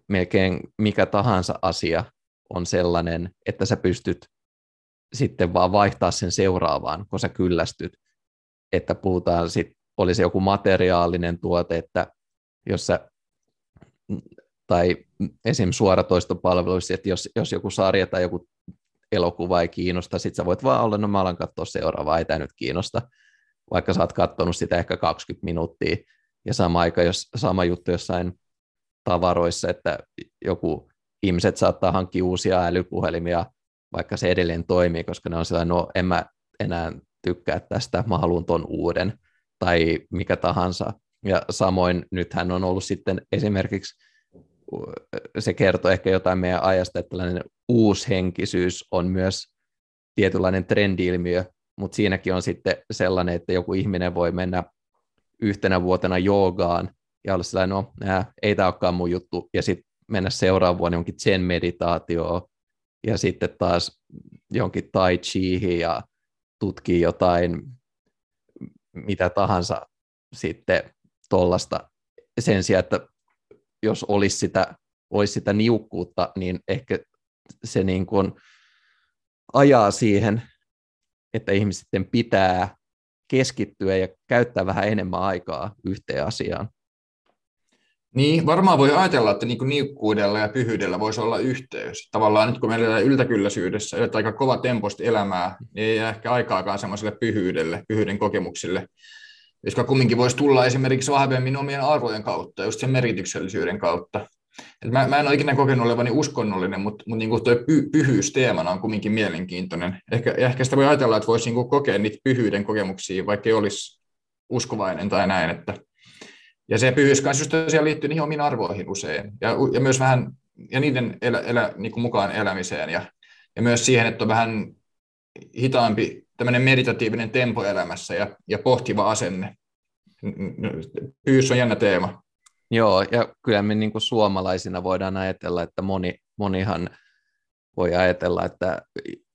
melkein mikä tahansa asia on sellainen, että sä pystyt sitten vaan vaihtaa sen seuraavaan, kun sä kyllästyt. Että puhutaan sitten, olisi joku materiaalinen tuote, että jos sä, tai esim. suoratoistopalveluissa, että jos, jos joku sarja tai joku elokuva ei kiinnosta, sit sä voit vaan olla, no mä alan katsoa seuraavaa, ei tämä nyt kiinnosta, vaikka sä oot katsonut sitä ehkä 20 minuuttia, ja sama aika, jos sama juttu jossain tavaroissa, että joku ihmiset saattaa hankkia uusia älypuhelimia, vaikka se edelleen toimii, koska ne on sellainen, no en mä enää tykkää tästä, mä haluan ton uuden, tai mikä tahansa. Ja samoin nythän on ollut sitten esimerkiksi, se kertoo ehkä jotain meidän ajasta, että tällainen uushenkisyys on myös tietynlainen trendi-ilmiö, mutta siinäkin on sitten sellainen, että joku ihminen voi mennä yhtenä vuotena joogaan ja olla sellainen, no nää, ei tämä olekaan mun juttu, ja sitten mennä seuraavan vuonna jonkin zen meditaatioon ja sitten taas jonkin tai chiihin ja tutkii jotain mitä tahansa sitten tuollaista sen sijaan, että jos olisi sitä, olisi sitä niukkuutta, niin ehkä se niin kuin ajaa siihen, että ihmisten pitää keskittyä ja käyttää vähän enemmän aikaa yhteen asiaan. Niin, varmaan voi ajatella, että niin niukkuudella ja pyhyydellä voisi olla yhteys. Tavallaan nyt kun meillä eletään yltäkylläisyydessä, eletään aika kova temposta elämää, niin ei ehkä aikaakaan semmoiselle pyhyydelle, pyhyyden kokemuksille, jotka kumminkin voisi tulla esimerkiksi vahvemmin omien arvojen kautta, just sen merkityksellisyyden kautta. Et mä, mä en ole ikinä kokenut olevani uskonnollinen, mutta, mutta niin tuo py, pyhyys teemana on kumminkin mielenkiintoinen. Ehkä, ehkä sitä voi ajatella, että voisi niin kokea niitä pyhyyden kokemuksia, vaikka ei olisi uskovainen tai näin, että ja se pyhyys kanssa tosiaan liittyy niihin omiin arvoihin usein, ja, ja myös vähän ja niiden elä, elä, niin kuin mukaan elämiseen, ja, ja myös siihen, että on vähän hitaampi tämmöinen meditatiivinen tempo elämässä ja, ja pohtiva asenne. Pyhyys on jännä teema. Joo, ja kyllä me niin kuin suomalaisina voidaan ajatella, että moni, monihan voi ajatella, että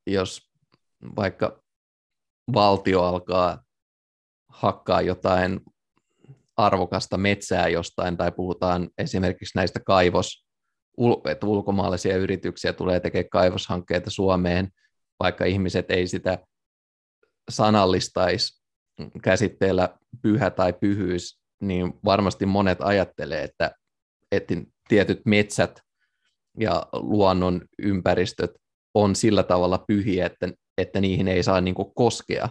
jos vaikka valtio alkaa hakkaa jotain arvokasta metsää jostain, tai puhutaan esimerkiksi näistä kaivos, että ulkomaalaisia yrityksiä tulee tekemään kaivoshankkeita Suomeen, vaikka ihmiset ei sitä sanallistaisi käsitteellä pyhä tai pyhyys, niin varmasti monet ajattelee, että, että tietyt metsät ja luonnon ympäristöt on sillä tavalla pyhiä, että, että niihin ei saa niin koskea.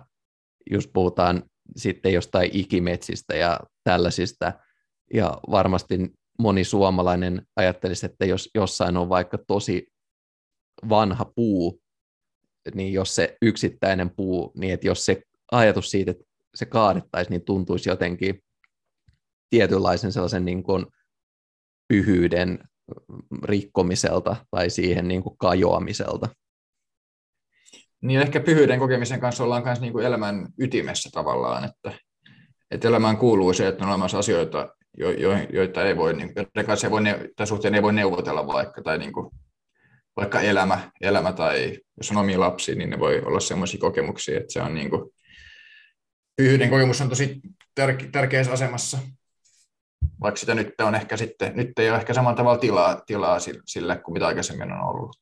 Just puhutaan sitten jostain ikimetsistä ja tällaisista. Ja varmasti moni suomalainen ajattelisi, että jos jossain on vaikka tosi vanha puu, niin jos se yksittäinen puu, niin että jos se ajatus siitä, että se kaadettaisiin, niin tuntuisi jotenkin tietynlaisen sellaisen niin kuin pyhyyden rikkomiselta tai siihen niin kuin kajoamiselta. Niin ehkä pyhyyden kokemisen kanssa ollaan myös niin kuin elämän ytimessä tavallaan, että, että elämään kuuluu se, että on olemassa asioita, jo, jo, joita ei voi, niin, kanssa ei voi, tai suhteen ei voi neuvotella vaikka, tai niin kuin, vaikka elämä, elämä tai jos on omia lapsia, niin ne voi olla sellaisia kokemuksia, että se on niin kuin, pyhyyden kokemus on tosi tär- tärkeässä asemassa, vaikka sitä nyt on ehkä sitten, nyt ei ole ehkä samalla tavalla tilaa, tilaa sille kuin mitä aikaisemmin on ollut.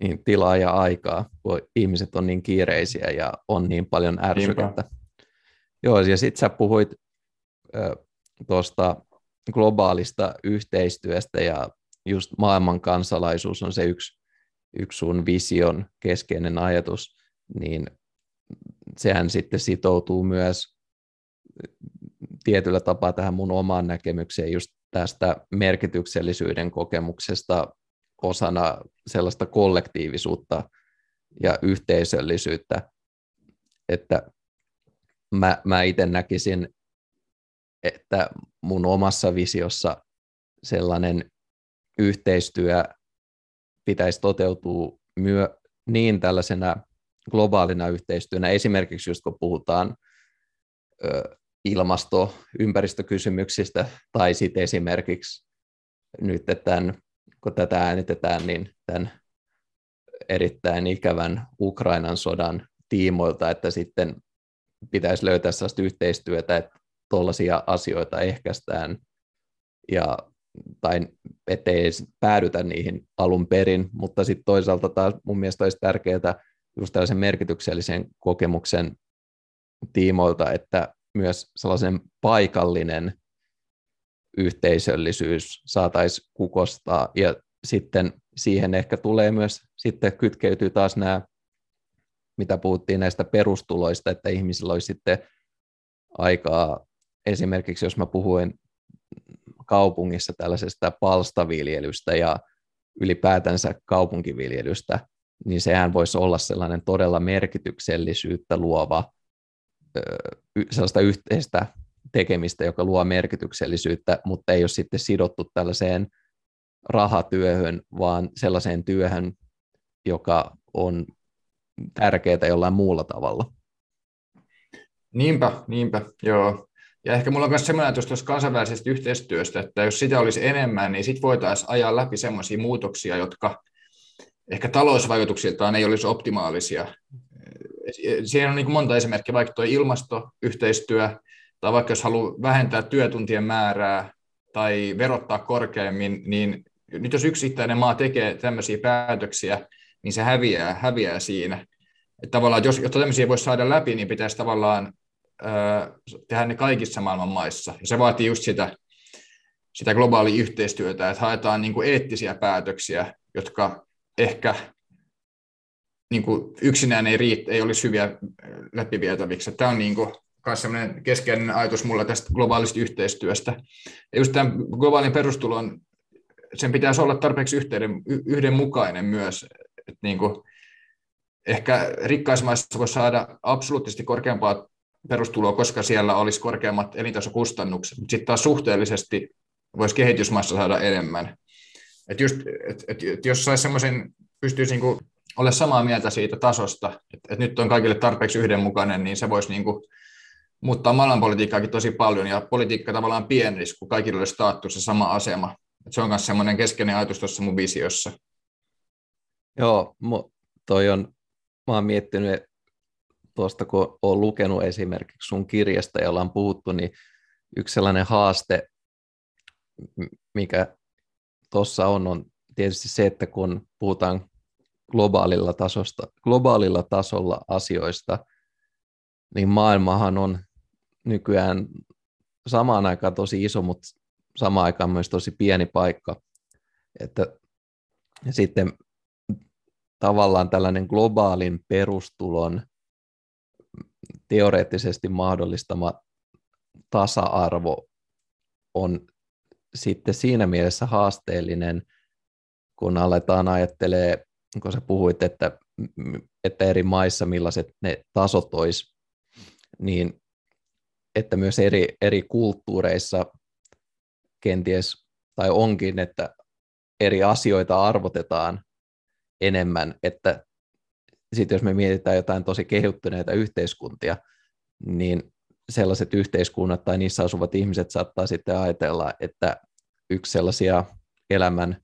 Niin, tilaa ja aikaa, kun ihmiset on niin kiireisiä ja on niin paljon ärsykettä. Joo, ja sitten sä puhuit tuosta globaalista yhteistyöstä ja just maailman kansalaisuus on se yksi, yksi sun vision keskeinen ajatus, niin sehän sitten sitoutuu myös tietyllä tapaa tähän mun omaan näkemykseen just tästä merkityksellisyyden kokemuksesta osana sellaista kollektiivisuutta ja yhteisöllisyyttä, että mä, mä itse näkisin, että mun omassa visiossa sellainen yhteistyö pitäisi toteutua myö, niin tällaisena globaalina yhteistyönä, esimerkiksi just kun puhutaan ilmasto- ympäristökysymyksistä, tai sitten esimerkiksi nyt tämän, kun tätä äänitetään, niin tämän erittäin ikävän Ukrainan sodan tiimoilta, että sitten pitäisi löytää sellaista yhteistyötä, että tuollaisia asioita ehkäistään ja, tai ettei päädytä niihin alun perin, mutta sitten toisaalta taas mun mielestä olisi tärkeää just tällaisen merkityksellisen kokemuksen tiimoilta, että myös sellaisen paikallinen yhteisöllisyys saataisiin kukostaa. Ja sitten siihen ehkä tulee myös, sitten kytkeytyy taas nämä, mitä puhuttiin näistä perustuloista, että ihmisillä olisi sitten aikaa, esimerkiksi jos mä puhuin kaupungissa tällaisesta palstaviljelystä ja ylipäätänsä kaupunkiviljelystä, niin sehän voisi olla sellainen todella merkityksellisyyttä luova sellaista yhteistä tekemistä, joka luo merkityksellisyyttä, mutta ei ole sitten sidottu tällaiseen rahatyöhön, vaan sellaiseen työhön, joka on tärkeää jollain muulla tavalla. Niinpä, niinpä, joo. Ja ehkä mulla on myös sellainen ajatus tuossa kansainvälisestä yhteistyöstä, että jos sitä olisi enemmän, niin sitten voitaisiin ajaa läpi sellaisia muutoksia, jotka ehkä talousvaikutuksiltaan ei olisi optimaalisia siinä on niin kuin monta esimerkkiä, vaikka tuo ilmastoyhteistyö, tai vaikka jos haluaa vähentää työtuntien määrää tai verottaa korkeammin, niin nyt jos yksittäinen maa tekee tämmöisiä päätöksiä, niin se häviää, häviää siinä. Että tavallaan, jos, jotta tämmöisiä voisi saada läpi, niin pitäisi tavallaan ö, tehdä ne kaikissa maailman maissa. Ja se vaatii just sitä, sitä globaalia yhteistyötä, että haetaan niin kuin eettisiä päätöksiä, jotka ehkä niin kuin yksinään ei, riit, ei olisi hyviä äh, läpivietäviksi. Tämä on niin kuin myös sellainen keskeinen ajatus mulla tästä globaalista yhteistyöstä. Ja just tämän globaalin perustulon, sen pitäisi olla tarpeeksi yhteyden, yhdenmukainen myös. Että niin kuin, ehkä rikkaismaissa voi saada absoluuttisesti korkeampaa perustuloa, koska siellä olisi korkeammat elintasokustannukset, mutta sitten taas suhteellisesti voisi kehitysmaissa saada enemmän. Et just, et, et, et jos saisi semmoisen, pystyisi niinku ole samaa mieltä siitä tasosta, että, että nyt on kaikille tarpeeksi yhdenmukainen, niin se voisi niin kuin muuttaa maailmanpolitiikkaakin tosi paljon, ja politiikka tavallaan pienisi, kun kaikilla olisi staattus ja sama asema. Että se on myös semmoinen keskeinen ajatus tuossa mun visiossa. Joo, toi on, mä oon miettinyt tuosta, kun olen lukenut esimerkiksi sun kirjasta, jolla on puhuttu, niin yksi sellainen haaste, mikä tuossa on, on tietysti se, että kun puhutaan globaalilla, tasosta, globaalilla tasolla asioista, niin maailmahan on nykyään samaan aikaan tosi iso, mutta samaan aikaan myös tosi pieni paikka. Että sitten tavallaan tällainen globaalin perustulon teoreettisesti mahdollistama tasa-arvo on sitten siinä mielessä haasteellinen, kun aletaan ajattelemaan kun sä puhuit, että, että eri maissa millaiset ne tasot olisi, niin että myös eri, eri kulttuureissa kenties, tai onkin, että eri asioita arvotetaan enemmän, että sitten jos me mietitään jotain tosi kehittyneitä yhteiskuntia, niin sellaiset yhteiskunnat tai niissä asuvat ihmiset saattaa sitten ajatella, että yksi sellaisia elämän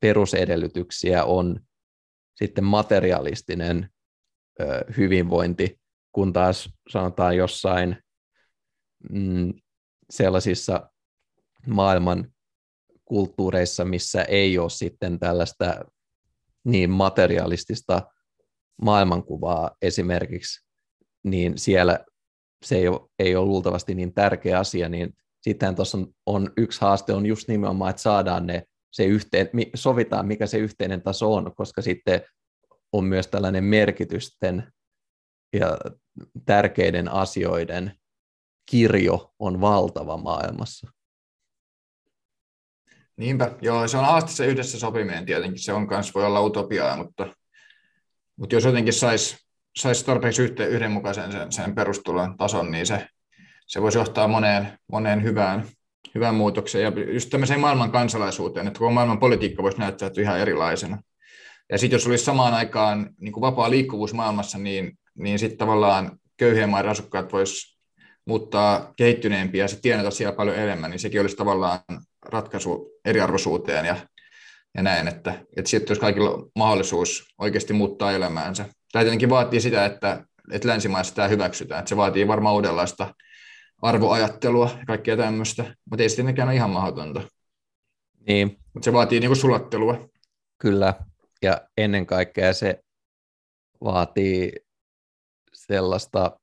perusedellytyksiä on sitten materialistinen ö, hyvinvointi, kun taas sanotaan jossain mm, sellaisissa maailman kulttuureissa, missä ei ole sitten tällaista niin materialistista maailmankuvaa esimerkiksi, niin siellä se ei ole, ei ole luultavasti niin tärkeä asia, niin sitten tuossa on, on yksi haaste on just nimenomaan, että saadaan ne, se yhteen, sovitaan mikä se yhteinen taso on, koska sitten on myös tällainen merkitysten ja tärkeiden asioiden kirjo on valtava maailmassa. Niinpä, joo, se on haaste se yhdessä sopiminen tietenkin, se on kanssa voi olla utopiaa, mutta, mutta jos jotenkin saisi sais tarpeeksi yhteen, yhdenmukaisen sen, sen perustulon tason, niin se, se voisi johtaa moneen, moneen hyvään, hyvään muutokseen ja just tämmöiseen maailman kansalaisuuteen, että koko maailman politiikka voisi näyttää ihan erilaisena. Ja sitten jos olisi samaan aikaan niin kuin vapaa liikkuvuus maailmassa, niin, niin sitten tavallaan köyhien maiden asukkaat voisivat muuttaa kehittyneempiä ja se tienata siellä paljon enemmän, niin sekin olisi tavallaan ratkaisu eriarvoisuuteen ja, ja näin, että, että sitten jos kaikilla mahdollisuus oikeasti muuttaa elämäänsä. Tämä tietenkin vaatii sitä, että, että länsimaissa tämä hyväksytään, että se vaatii varmaan uudenlaista arvoajattelua ja kaikkea tämmöistä, mutta ei se tietenkään ole ihan mahdotonta. Niin. Mutta se vaatii niin kuin sulattelua. Kyllä, ja ennen kaikkea se vaatii sellaista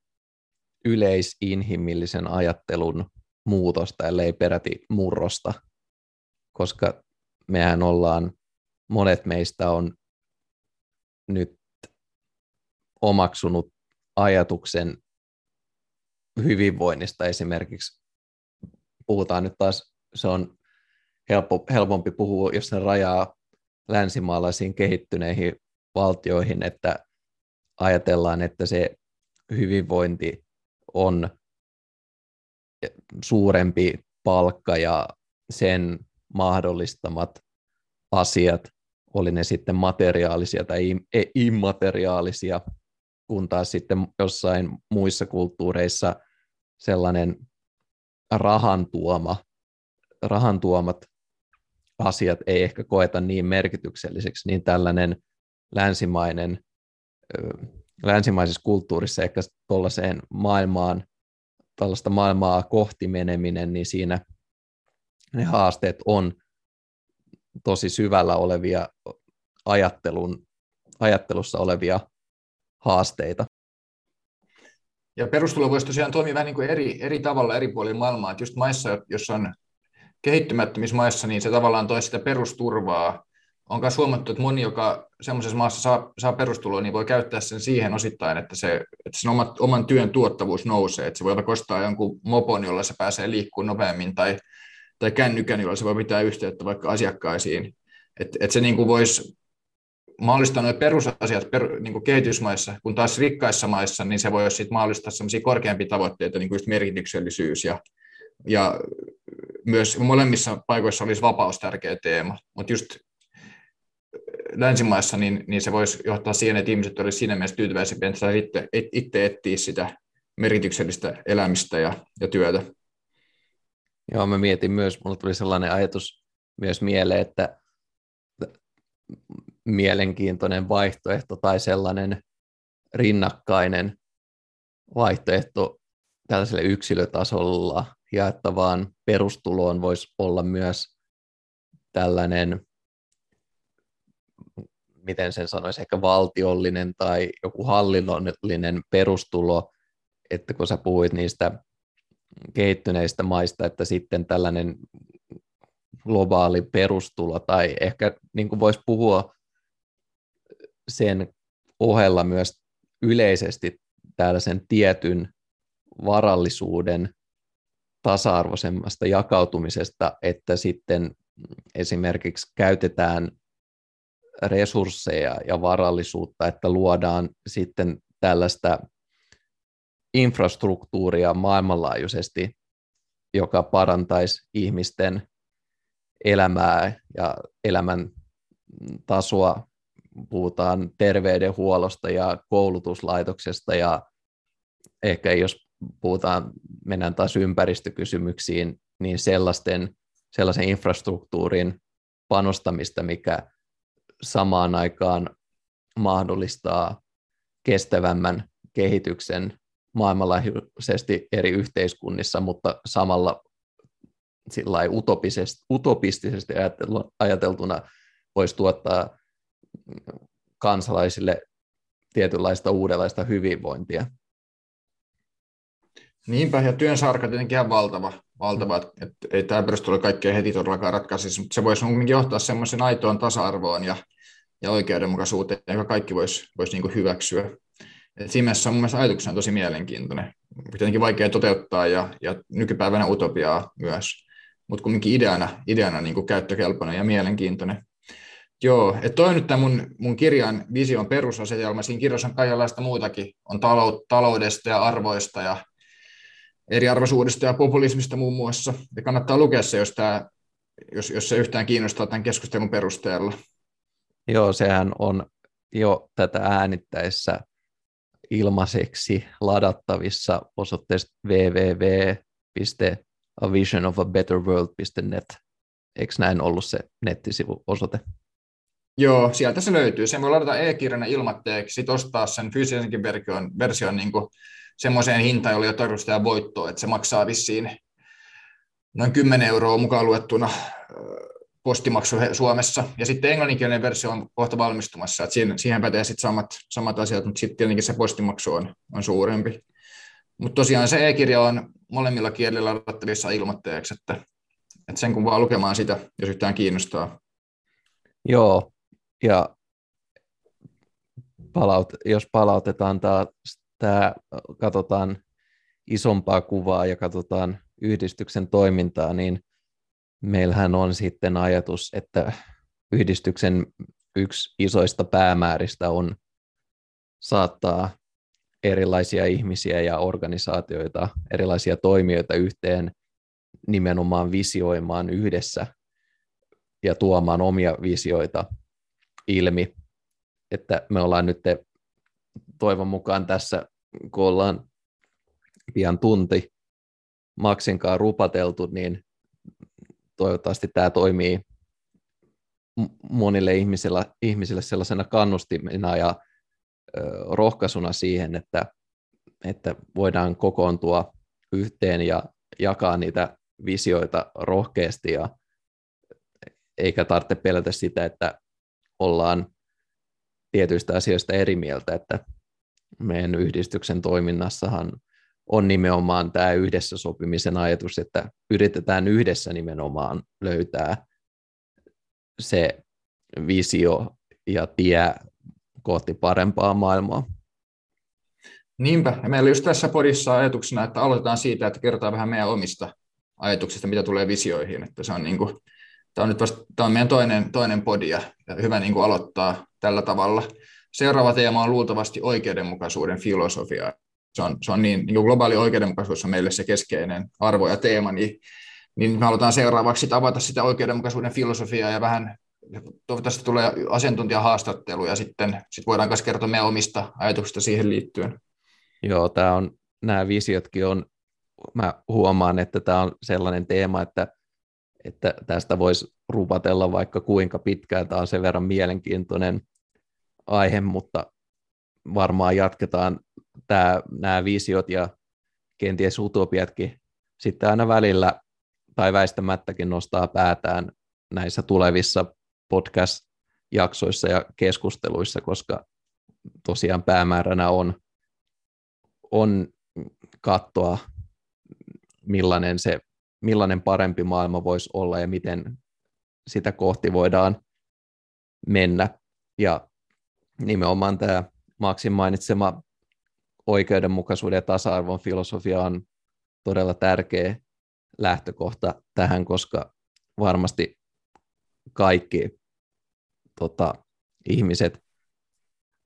yleisinhimillisen ajattelun muutosta, ellei peräti murrosta, koska mehän ollaan, monet meistä on nyt omaksunut ajatuksen hyvinvoinnista esimerkiksi. Puhutaan nyt taas, se on helppo, helpompi puhua, jos ne rajaa länsimaalaisiin kehittyneihin valtioihin, että ajatellaan, että se hyvinvointi on suurempi palkka ja sen mahdollistamat asiat, oli ne sitten materiaalisia tai e, immateriaalisia, kun taas sitten jossain muissa kulttuureissa sellainen rahan, tuoma, rahan tuomat asiat ei ehkä koeta niin merkitykselliseksi, niin tällainen länsimainen, länsimaisessa kulttuurissa ehkä tuollaiseen maailmaan, tällaista maailmaa kohti meneminen, niin siinä ne haasteet on tosi syvällä olevia ajattelun, ajattelussa olevia haasteita. Ja perustulo voisi tosiaan toimia vähän niin kuin eri, eri tavalla eri puolilla maailmaa. Että just maissa, jossa on kehittymättömissä maissa, niin se tavallaan toisi sitä perusturvaa. On myös huomattu, että moni, joka semmoisessa maassa saa, saa perustuloa, niin voi käyttää sen siihen osittain, että, se, että sen omat, oman työn tuottavuus nousee. Että se voi vaikka ostaa jonkun mopon, jolla se pääsee liikkumaan nopeammin, tai, tai kännykän, jolla se voi pitää yhteyttä vaikka asiakkaisiin. Että et se niin kuin voisi mahdollistaa nuo perusasiat per, niin kuin kehitysmaissa, kun taas rikkaissa maissa, niin se voisi sitten mahdollistaa sellaisia korkeampia tavoitteita, niin kuin just merkityksellisyys ja, ja myös molemmissa paikoissa olisi vapaus tärkeä teema, mutta just länsimaissa niin, niin se voisi johtaa siihen, että ihmiset olisivat siinä mielessä tyytyväisempiä, että itse, itse etsiä sitä merkityksellistä elämistä ja, ja työtä. Joo, mä mietin myös, mulla tuli sellainen ajatus myös mieleen, että mielenkiintoinen vaihtoehto tai sellainen rinnakkainen vaihtoehto tällaiselle yksilötasolla jaettavaan perustuloon voisi olla myös tällainen, miten sen sanoisi, ehkä valtiollinen tai joku hallinnollinen perustulo, että kun sä puhuit niistä kehittyneistä maista, että sitten tällainen globaali perustulo, tai ehkä niin kuin voisi puhua sen ohella myös yleisesti tällaisen tietyn varallisuuden tasa-arvoisemmasta jakautumisesta, että sitten esimerkiksi käytetään resursseja ja varallisuutta, että luodaan sitten tällaista infrastruktuuria maailmanlaajuisesti, joka parantaisi ihmisten elämää ja elämän tasoa. Puhutaan terveydenhuollosta ja koulutuslaitoksesta ja ehkä jos puhutaan, mennään taas ympäristökysymyksiin, niin sellaisten, sellaisen infrastruktuurin panostamista, mikä samaan aikaan mahdollistaa kestävämmän kehityksen maailmanlaajuisesti eri yhteiskunnissa, mutta samalla sillä utopistisesti ajateltuna voisi tuottaa kansalaisille tietynlaista uudenlaista hyvinvointia. Niinpä, ja työn sarka tietenkin ihan valtava, valtava että ei tämä perustulo kaikkea heti todellakaan ratkaisisi, mutta se voisi johtaa semmoisen aitoon tasa-arvoon ja, ja oikeudenmukaisuuteen, joka kaikki voisi vois niinku hyväksyä. Et siinä mielessä on mun mielestä ajatuksena tosi mielenkiintoinen. Tietenkin vaikea toteuttaa ja, ja nykypäivänä utopiaa myös, mutta kumminkin ideana, ideana niin käyttökelpoinen ja mielenkiintoinen. Joo, että toi nyt tämä mun, mun kirjan vision perusasetelma. Siinä kirjassa on kaikenlaista muutakin. On talou, taloudesta ja arvoista ja eriarvoisuudesta ja populismista muun muassa. Ja kannattaa lukea se, jos, tämä, jos, jos se yhtään kiinnostaa tämän keskustelun perusteella. Joo, sehän on jo tätä äänittäessä ilmaiseksi ladattavissa osoitteesta www.avisionofabetterworld.net. Eikö näin ollut se nettisivuosoite? Joo, sieltä se löytyy. Se voi ladata e-kirjana ilmatteeksi, sitten ostaa sen fyysisenkin version, version niin semmoiseen hintaan, jolla ole tarkoitus voittoa, että se maksaa vissiin noin 10 euroa mukaan luettuna postimaksu Suomessa. Ja sitten englanninkielinen versio on kohta valmistumassa, että siihen, siihen pätee sitten samat, samat asiat, mutta sitten tietenkin se postimaksu on, on suurempi. Mutta tosiaan se e-kirja on molemmilla kielillä ladattavissa ilmoitteeksi, että, että sen kun vaan lukemaan sitä, jos yhtään kiinnostaa. Joo, ja palaut, jos palautetaan tämä, katsotaan isompaa kuvaa ja katsotaan yhdistyksen toimintaa, niin meillähän on sitten ajatus, että yhdistyksen yksi isoista päämääristä on saattaa erilaisia ihmisiä ja organisaatioita, erilaisia toimijoita yhteen nimenomaan visioimaan yhdessä ja tuomaan omia visioita ilmi. Että me ollaan nyt toivon mukaan tässä, kun ollaan pian tunti Maksinkaan rupateltu, niin toivottavasti tämä toimii monille ihmisille, ihmisille sellaisena kannustimena ja rohkaisuna siihen, että, että voidaan kokoontua yhteen ja jakaa niitä visioita rohkeasti ja eikä tarvitse pelätä sitä, että ollaan tietyistä asioista eri mieltä, että meidän yhdistyksen toiminnassahan on nimenomaan tämä yhdessä sopimisen ajatus, että yritetään yhdessä nimenomaan löytää se visio ja tie kohti parempaa maailmaa. Niinpä, ja meillä just tässä podissa ajatuksena, että aloitetaan siitä, että kerrotaan vähän meidän omista ajatuksista, mitä tulee visioihin, että se on niin kuin, tämä on nyt vasta, tämä on meidän toinen, toinen podi ja, hyvä niin kuin aloittaa tällä tavalla. Seuraava teema on luultavasti oikeudenmukaisuuden filosofia se on, se on niin, niin globaali oikeudenmukaisuus on meille se keskeinen arvo ja teema, niin, niin me halutaan seuraavaksi avata sitä oikeudenmukaisuuden filosofiaa ja vähän toivottavasti tulee asiantuntijahaastattelu ja sitten sit voidaan myös kertoa meidän omista ajatuksista siihen liittyen. Joo, tämä on, nämä visiotkin on, mä huomaan, että tämä on sellainen teema, että, että tästä voisi rupatella vaikka kuinka pitkään, tämä on sen verran mielenkiintoinen aihe, mutta varmaan jatketaan tämä, nämä visiot ja kenties utopiatkin sitten aina välillä tai väistämättäkin nostaa päätään näissä tulevissa podcast-jaksoissa ja keskusteluissa, koska tosiaan päämääränä on, on katsoa, millainen, se, millainen parempi maailma voisi olla ja miten sitä kohti voidaan mennä. Ja nimenomaan tämä Maksin mainitsema oikeudenmukaisuuden ja tasa-arvon filosofia on todella tärkeä lähtökohta tähän, koska varmasti kaikki tota, ihmiset,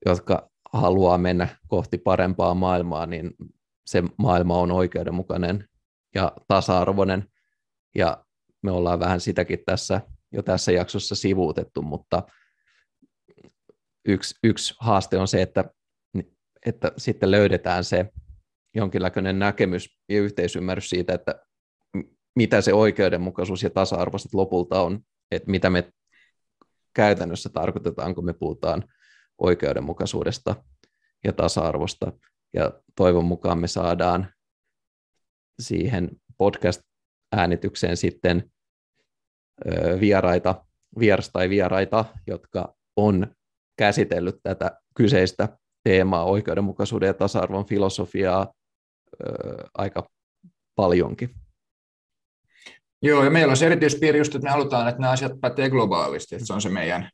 jotka haluaa mennä kohti parempaa maailmaa, niin se maailma on oikeudenmukainen ja tasa-arvoinen. Ja me ollaan vähän sitäkin tässä jo tässä jaksossa sivuutettu, mutta yksi, yksi haaste on se, että että sitten löydetään se jonkinlainen näkemys ja yhteisymmärrys siitä, että mitä se oikeudenmukaisuus ja tasa-arvo lopulta on, että mitä me käytännössä tarkoitetaan, kun me puhutaan oikeudenmukaisuudesta ja tasa-arvosta. Ja toivon mukaan me saadaan siihen podcast-äänitykseen sitten vieraita, vieras tai vieraita, jotka on käsitellyt tätä kyseistä teemaa, oikeudenmukaisuuden ja tasa-arvon filosofiaa aika paljonkin. Joo, ja meillä on se erityispiiri just, että me halutaan, että nämä asiat pätee globaalisti, että se on se meidän,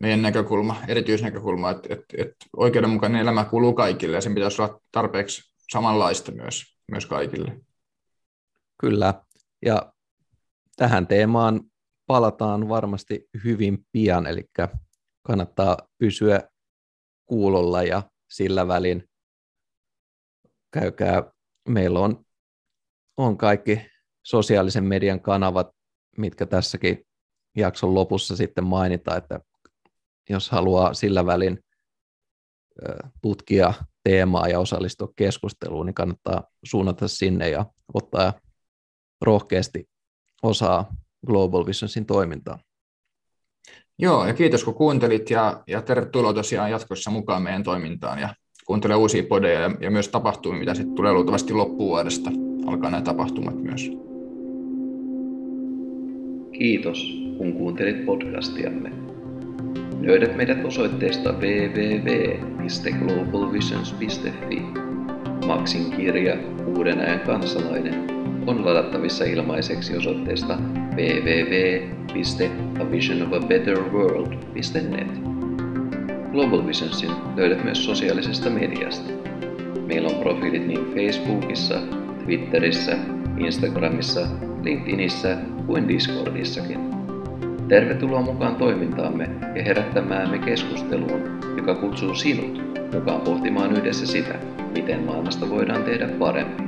meidän näkökulma, erityisnäkökulma, että, että, että oikeudenmukainen elämä kuuluu kaikille ja sen pitäisi olla tarpeeksi samanlaista myös, myös kaikille. Kyllä, ja tähän teemaan palataan varmasti hyvin pian, eli kannattaa pysyä kuulolla ja sillä välin käykää, meillä on, on kaikki sosiaalisen median kanavat, mitkä tässäkin jakson lopussa sitten mainita, että jos haluaa sillä välin tutkia teemaa ja osallistua keskusteluun, niin kannattaa suunnata sinne ja ottaa rohkeasti osaa Global Visionsin toimintaan. Joo, ja kiitos kun kuuntelit ja, ja tervetuloa tosiaan jatkossa mukaan meidän toimintaan ja kuuntele uusia podeja ja, ja myös tapahtumia, mitä sitten tulee luultavasti loppuvuodesta. Alkaa nämä tapahtumat myös. Kiitos, kun kuuntelit podcastiamme. Löydät meidät osoitteesta www.globalvisions.fi. Maksin kirja Uuden ajan kansalainen on ladattavissa ilmaiseksi osoitteesta www.avisionofabetterworld.net. Global Visionsin löydät myös sosiaalisesta mediasta. Meillä on profiilit niin Facebookissa, Twitterissä, Instagramissa, LinkedInissä kuin Discordissakin. Tervetuloa mukaan toimintaamme ja herättämäämme keskusteluun, joka kutsuu sinut mukaan pohtimaan yhdessä sitä, miten maailmasta voidaan tehdä parempi.